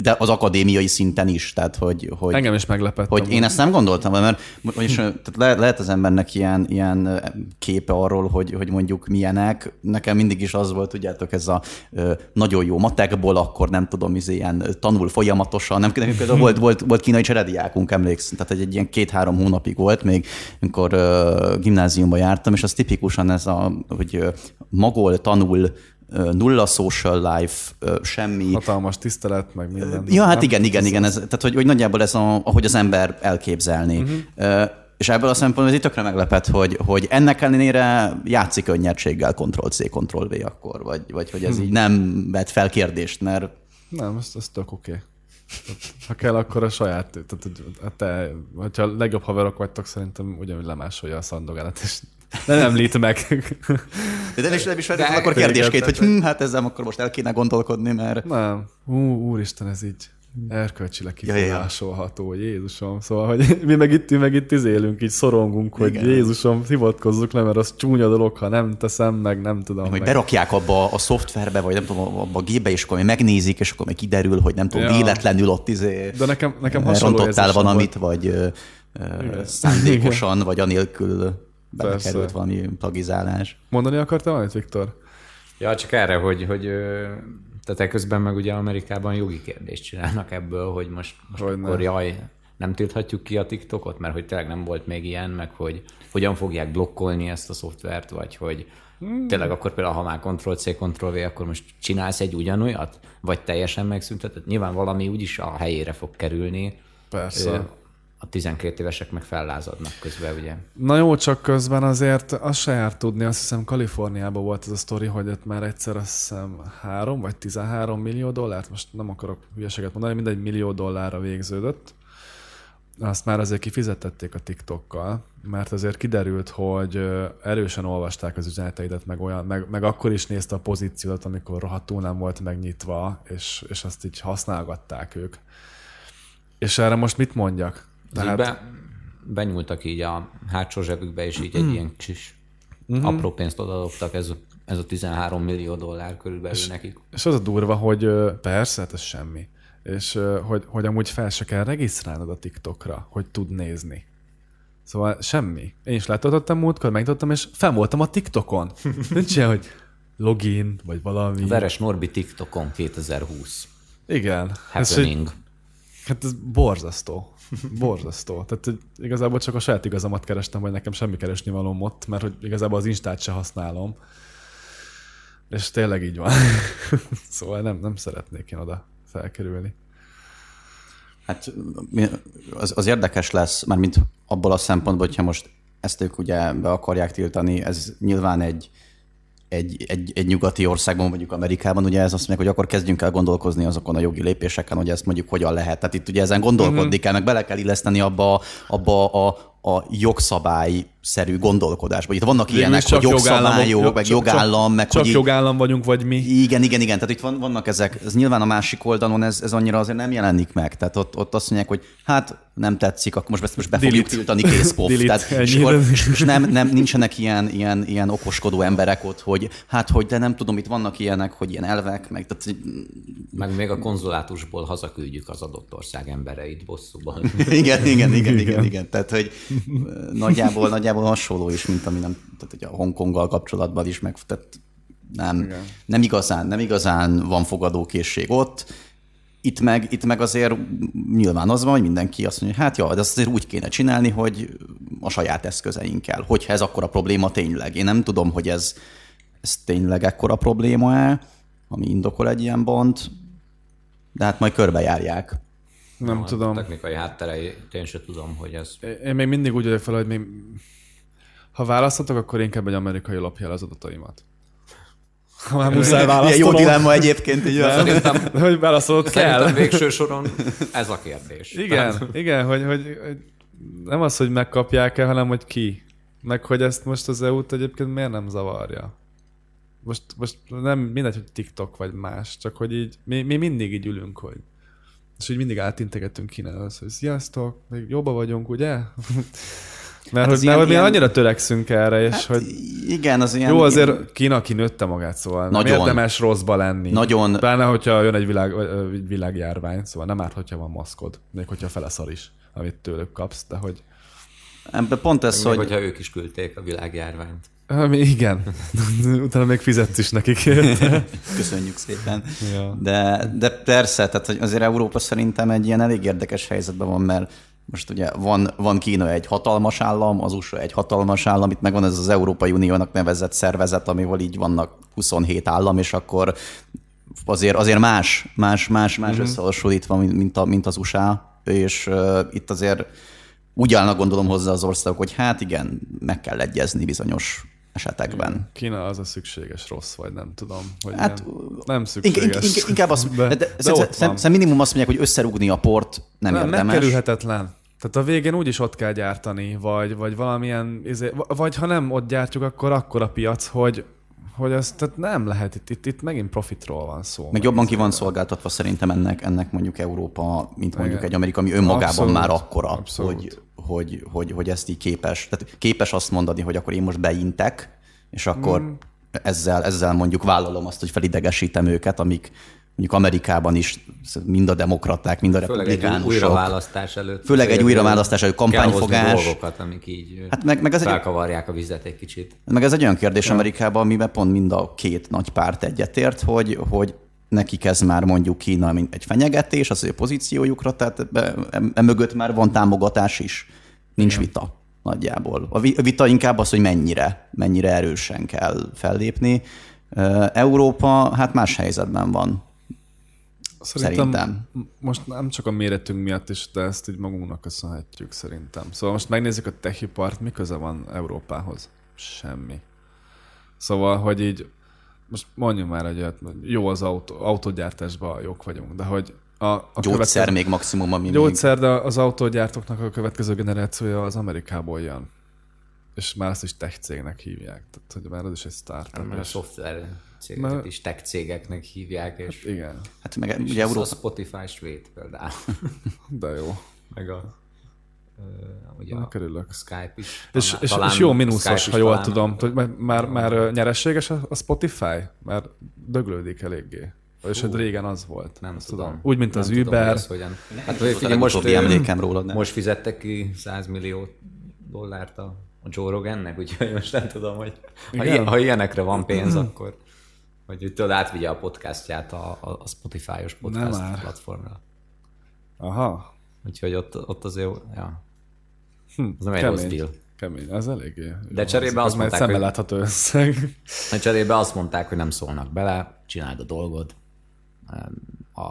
de az akadémiai szinten is, tehát hogy, hogy, engem is meglepett. hogy én ezt nem gondoltam, mert vagyis, tehát le, lehet az embernek ilyen, ilyen képe arról, hogy, hogy mondjuk milyenek. Nekem mindig is az volt, tudjátok, ez a nagyon jó matekból, akkor nem tudom, izé, ilyen tanul folyamatosan. Nem, nem például volt, volt, volt kínai cserediákunk, emlékszem, tehát egy, egy ilyen két-három hónapig volt még, amikor gimnáziumba jártam, és az tipikusan ez a, hogy magol tanul, nulla social life, semmi, Hatalmas tisztelet, meg minden. Ja, hát igen, igen, igen. Ez, tehát, hogy, hogy nagyjából ez, a, ahogy az ember elképzelni. Uh-huh. És ebből a szempontból ez itt tökre meglepett, hogy, hogy ennek ellenére játszik könnyedséggel Ctrl-C, Ctrl-V akkor, vagy, vagy hogy ez így nem vet fel kérdést, mert Nem, ez, ez tök oké. Tehát, Ha kell, akkor a saját, tehát hogy a te, hogyha legjobb haverok vagytok, szerintem ugyanúgy lemásolja a szandogálat, és ne említ meg. de nem is, nem is De- akkor igen, kérdésként, hogy hm, hát ezzel akkor most el kéne gondolkodni, mert Nem. Ú, úristen, ez így. erkölcsileg Ja, ja, ja. kifogásolható, Jézusom. Szóval, hogy mi meg itt, mi meg itt izélünk, így szorongunk, hogy Igen. Jézusom, hivatkozzuk le, mert az csúnya dolog, ha nem teszem, meg nem tudom. Hogy meg. berakják abba a szoftverbe, vagy nem tudom, abba a gépbe, és akkor megnézik, és akkor még kiderül, hogy nem tudom, Ja. véletlenül ott izé De nekem, nekem hasonló rontottál érzésem valamit, volt. vagy ö, ö, szándékosan, vagy anélkül belekerült valami plagizálás. Mondani akartál valamit, Viktor? Ja, csak erre, hogy, hogy tehát eközben meg ugye Amerikában jogi kérdést csinálnak ebből, hogy most, most Hogyne. akkor jaj, nem tilthatjuk ki a TikTokot, mert hogy tényleg nem volt még ilyen, meg hogy hogyan fogják blokkolni ezt a szoftvert, vagy hogy hmm. tényleg akkor például, ha már Ctrl-C, Ctrl-V, akkor most csinálsz egy ugyanolyat, vagy teljesen megszünteted. Nyilván valami úgyis a helyére fog kerülni. Persze. A 12 évesek meg fellázadnak közben, ugye. Na jó, csak közben azért azt se járt tudni, azt hiszem Kaliforniában volt ez a sztori, hogy ott már egyszer azt hiszem 3 vagy 13 millió dollárt, most nem akarok hülyeséget mondani, mindegy millió dollárra végződött. Azt már azért kifizetették a TikTokkal, mert azért kiderült, hogy erősen olvasták az üzeneteidet, meg, olyan, meg, meg akkor is nézte a pozíciót, amikor rohadtul nem volt megnyitva, és, és azt így használgatták ők. És erre most mit mondjak? Tehát... Be, benyúltak így a hátsó zsebükbe, és így egy ilyen kis apró pénzt odadobtak, ez, ez a 13 millió dollár körülbelül nekik. És az a durva, hogy persze, hát ez semmi. És hogy, hogy amúgy fel se kell regisztrálnod a TikTokra, hogy tud nézni. Szóval semmi. Én is letöltöttem múltkor, megnyitottam, és fel voltam a TikTokon. Nincs ilyen, hogy login, vagy valami. Veres Norbi TikTokon 2020. Igen. Ez, hogy, Happening. Hát ez borzasztó. Borzasztó. Tehát igazából csak a saját igazamat kerestem, hogy nekem semmi keresni valóm ott, mert hogy igazából az Instát se használom. És tényleg így van. szóval nem, nem szeretnék én oda felkerülni. Hát az, az érdekes lesz, már mint abból a szempontból, hogyha most ezt ők ugye be akarják tiltani, ez nyilván egy, egy, egy, egy nyugati országban, mondjuk Amerikában, ugye ez azt mondják, hogy akkor kezdjünk el gondolkozni azokon a jogi lépéseken, hogy ezt mondjuk hogyan lehet. Tehát itt ugye ezen gondolkodni kell, meg bele kell illeszteni abba, abba a, a jogszabályszerű gondolkodásba. Itt vannak Végül ilyenek, hogy jogszabályok, meg csak- jogállam, meg Csak hogy így- jogállam vagyunk, vagy mi. igen, igen, igen. Tehát itt van, vannak ezek, ez nyilván a másik oldalon ez, ez annyira azért nem jelenik meg. Tehát ott, ott azt mondják, hogy hát nem tetszik, akkor most, ezt most be fogjuk Delete. tiltani készpof. Tehát, és, akkor, és, nem, nem, nincsenek ilyen, ilyen, ilyen okoskodó emberek ott, hogy hát, hogy de nem tudom, itt vannak ilyenek, hogy ilyen elvek, meg tehát, Meg még a konzulátusból hazaküldjük az adott ország embereit bosszúban. igen, igen, igen, igen, igen. Tehát, hogy ö, nagyjából, nagyjából hasonló is, mint ami nem, tehát ugye a Hongkonggal kapcsolatban is, meg tehát nem, nem, igazán, nem igazán van fogadókészség ott. Itt meg, itt meg azért nyilván az van, hogy mindenki azt mondja, hogy hát ja, de azt azért úgy kéne csinálni, hogy a saját eszközeinkkel. Hogyha ez akkor a probléma tényleg. Én nem tudom, hogy ez, ez tényleg ekkora probléma-e, ami indokol egy ilyen bont, de hát majd körbejárják. Nem A tudom. technikai háttereit én sem tudom, hogy ez... Én még mindig úgy vagyok fel, hogy még... ha választhatok, akkor inkább egy amerikai lopja el az adataimat. Ha már muszáj Ilyen jó választanom. dilemma egyébként. Így. Szerintem, hogy válaszolod szerintem kell. végső soron ez a kérdés. Igen, igen, hogy, hogy, hogy nem az, hogy megkapják el, hanem hogy ki. Meg hogy ezt most az EU-t egyébként miért nem zavarja. Most, most nem mindegy, hogy TikTok vagy más, csak hogy így, mi, mi mindig így ülünk, hogy és úgy mindig átintegetünk Kínához, hogy sziasztok, még jobban vagyunk, ugye? Mert, az hogy, ilyen- mert ilyen- annyira törekszünk erre, és hát, hogy Igen, az ilyen... jó, azért Kína kinőtte magát, szóval Nagyon. nem érdemes rosszba lenni. Nagyon. Pláne, hogyha jön egy, világ, egy világjárvány, szóval nem árt, hogyha van maszkod, még hogyha feleszar is, amit tőlük kapsz, de hogy... Ebben pont ez, Még hogy... hogyha ők is küldték a világjárványt. Ami igen. Utána még fizetsz is nekik. Köszönjük szépen. Ja. De, de persze, tehát azért Európa szerintem egy ilyen elég érdekes helyzetben van, mert most ugye van, van Kína egy hatalmas állam, az USA egy hatalmas állam, itt megvan ez az Európai Uniónak nevezett szervezet, amivel így vannak 27 állam, és akkor azért, azért más, más, más, más uh-huh. összehasonlítva, mint, mint, a, mint az USA, és uh, itt azért úgy állnak gondolom hozzá az országok, hogy hát igen, meg kell egyezni bizonyos esetekben. Kína az a szükséges rossz, vagy nem tudom. Hogy Hát, nem szükséges. ink- ink- inkább azt, de, de, de, szem, szem, minimum azt mondják, hogy összerúgni a port nem, Nem, érdemes. megkerülhetetlen. Tehát a végén úgyis ott kell gyártani, vagy, vagy valamilyen, izé- vagy ha nem ott gyártjuk, akkor akkor a piac, hogy, hogy ez tehát nem lehet, itt, itt, itt megint profitról van szó. Meg jobban ki van szolgáltatva szerintem ennek, ennek mondjuk Európa, mint mondjuk Igen. egy Amerika, ami önmagában Abszolút, már akkora, abszolút. hogy, hogy, hogy, hogy ezt így képes. Tehát képes azt mondani, hogy akkor én most beintek, és akkor mm. ezzel, ezzel mondjuk vállalom azt, hogy felidegesítem őket, amik mondjuk Amerikában is mind a demokraták, mind a Főleg egy republikánusok. újraválasztás előtt. Főleg egy újraválasztás előtt kampányfogás. dolgokat, amik így Hát meg- meg ez egy- felkavarják a vizet egy kicsit. Meg ez egy olyan kérdés ja. Amerikában, amiben pont mind a két nagy párt egyetért, hogy, hogy nekik ez már mondjuk Kína mint egy fenyegetés az ő pozíciójukra, tehát emögött már van támogatás is. Nincs vita nagyjából. A vi- a vita inkább az, hogy mennyire, mennyire erősen kell fellépni. Európa hát más helyzetben van. Szerintem. m- Most nem csak a méretünk miatt is, de ezt így magunknak köszönhetjük szerintem. Szóval most megnézzük a techipart, mi köze van Európához? Semmi. Szóval, hogy így, most mondjuk már egy olyat, hogy jó az autó, autógyártásban jók vagyunk, de hogy a, a Gyógyszer még maximum, ami még... Gyógyszer, de az autógyártóknak a következő generációja az Amerikából jön. És már azt is tech cégnek hívják. Tehát, hogy már az is egy startup. Mert a és- szoftver cégeket Mert- is tech cégeknek hívják, és, Igen, Hát meg és ugye a Európa... Spotify svéd például. de jó. Meg a, ö, ugye Ennek a, örülök. a Skype is. És, Talán- és, talán és jó a mínuszos, ha jól talán- tudom. Hogy már, már, már nyereséges a, a Spotify? Már döglődik eléggé. És hogy régen az volt. Nem Azt tudom. Úgy, mint Nem az tudom, hogy Uber. ez hogyan. Hát Hát, figyelj, most emlékem róla, de... most fizettek ki 100 millió dollárt a, a Joe Rogannek, úgyhogy most nem tudom, hogy ha, ilyen, ha ilyenekre van pénz, akkor hogy úgy tudod, átvigye a podcastját a, a, a Spotify-os podcast platformra. Aha. Úgyhogy ott, ott azért, ja, Hm, az nem egy rossz deal. Kemény, ez eléggé. De jó cserébe azt mondták, szemmel hogy- látható összeg. A cserébe azt mondták, hogy nem szólnak bele, csináld a dolgod, a,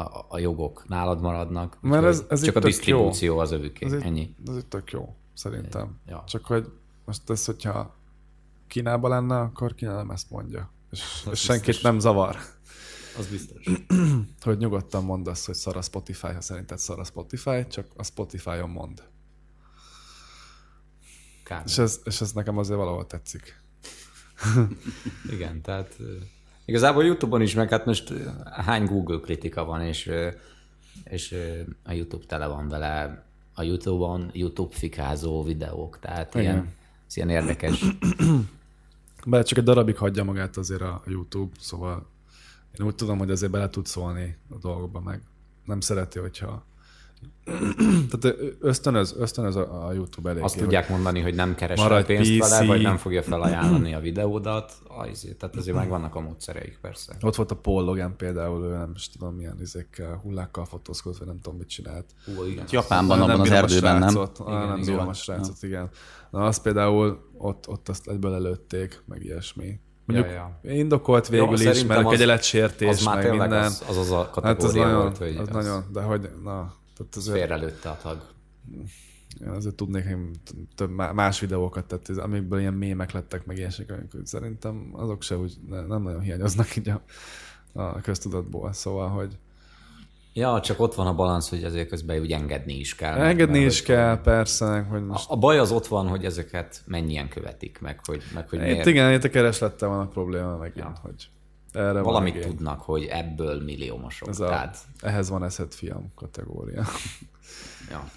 a, a jogok nálad maradnak, Mert ez- ez csak a disztribúció az övüké, Ez ennyi. ez itt tök jó, szerintem. Ja. Csak hogy most ez, hogyha Kínában lenne, akkor Kína nem ezt mondja. És, és senkit biztos. nem zavar. Az biztos. Hogy nyugodtan mondd azt, hogy szar a Spotify, ha szerinted szar a Spotify, csak a Spotify-on mond. Kár. És ez, és ez nekem azért valahol tetszik. Igen, tehát igazából YouTube-on is, meg hát most hány Google kritika van, és, és a YouTube tele van vele, a YouTube-on YouTube fikázó videók, tehát Igen. ilyen, ez ilyen érdekes. Bár csak egy darabig hagyja magát azért a YouTube, szóval én úgy tudom, hogy azért bele tud szólni a dolgokba, meg nem szereti, hogyha tehát ösztönöz, ösztönöz a, a YouTube elég. Azt tudják mondani, hogy nem keresel pénzt PC. vele, vagy nem fogja felajánlani a videódat, azért, tehát azért meg vannak a módszereik persze. Ott volt a Paul Logan például, ő nem is tudom milyen izékkel, hullákkal fotózkodott, vagy nem tudom mit csinált. Hú, igen. Japánban, abban az erdőben, nem? Igen, nem bírom a srácot, igen. Na, az például ott, ott azt egyből előtték, meg ilyesmi. Mondjuk Ja, indokolt végül Jó, is, mert a kegyeletsértés, meg minden. az, az, az a hát kategória az nagyon, volt, hogy az, az nagyon, de hogy, na, tehát azért, félrelőtte a tag. én azért tudnék én több má- más videókat, tehát amikből ilyen mémek lettek, meg ilyesek, amik úgy szerintem azok se úgy ne, nem nagyon hiányoznak így a, a köztudatból, szóval, hogy Ja, csak ott van a balansz, hogy ezért közben úgy engedni is kell. engedni mert is kell, persze, hogy most A baj az ott van, hogy ezeket mennyien követik, meg hogy, meg hogy Itt miért igen, itt a kereslettel van a probléma megint. Ja. hogy erre valamit van tudnak, hogy ebből milliómosok. Ez a, Tehát, ehhez van eszed fiam kategória. ja.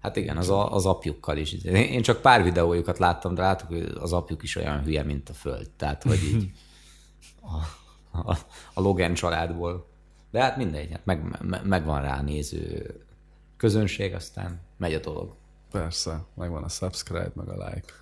Hát igen, az, a, az apjukkal is. Én csak pár videójukat láttam, de látok, hogy az apjuk is olyan hülye, mint a föld. Tehát, hogy így a, a, a Logan családból. De hát mindegy, hát meg, meg, megvan rá néző közönség, aztán megy a dolog. Persze, megvan a subscribe, meg a like.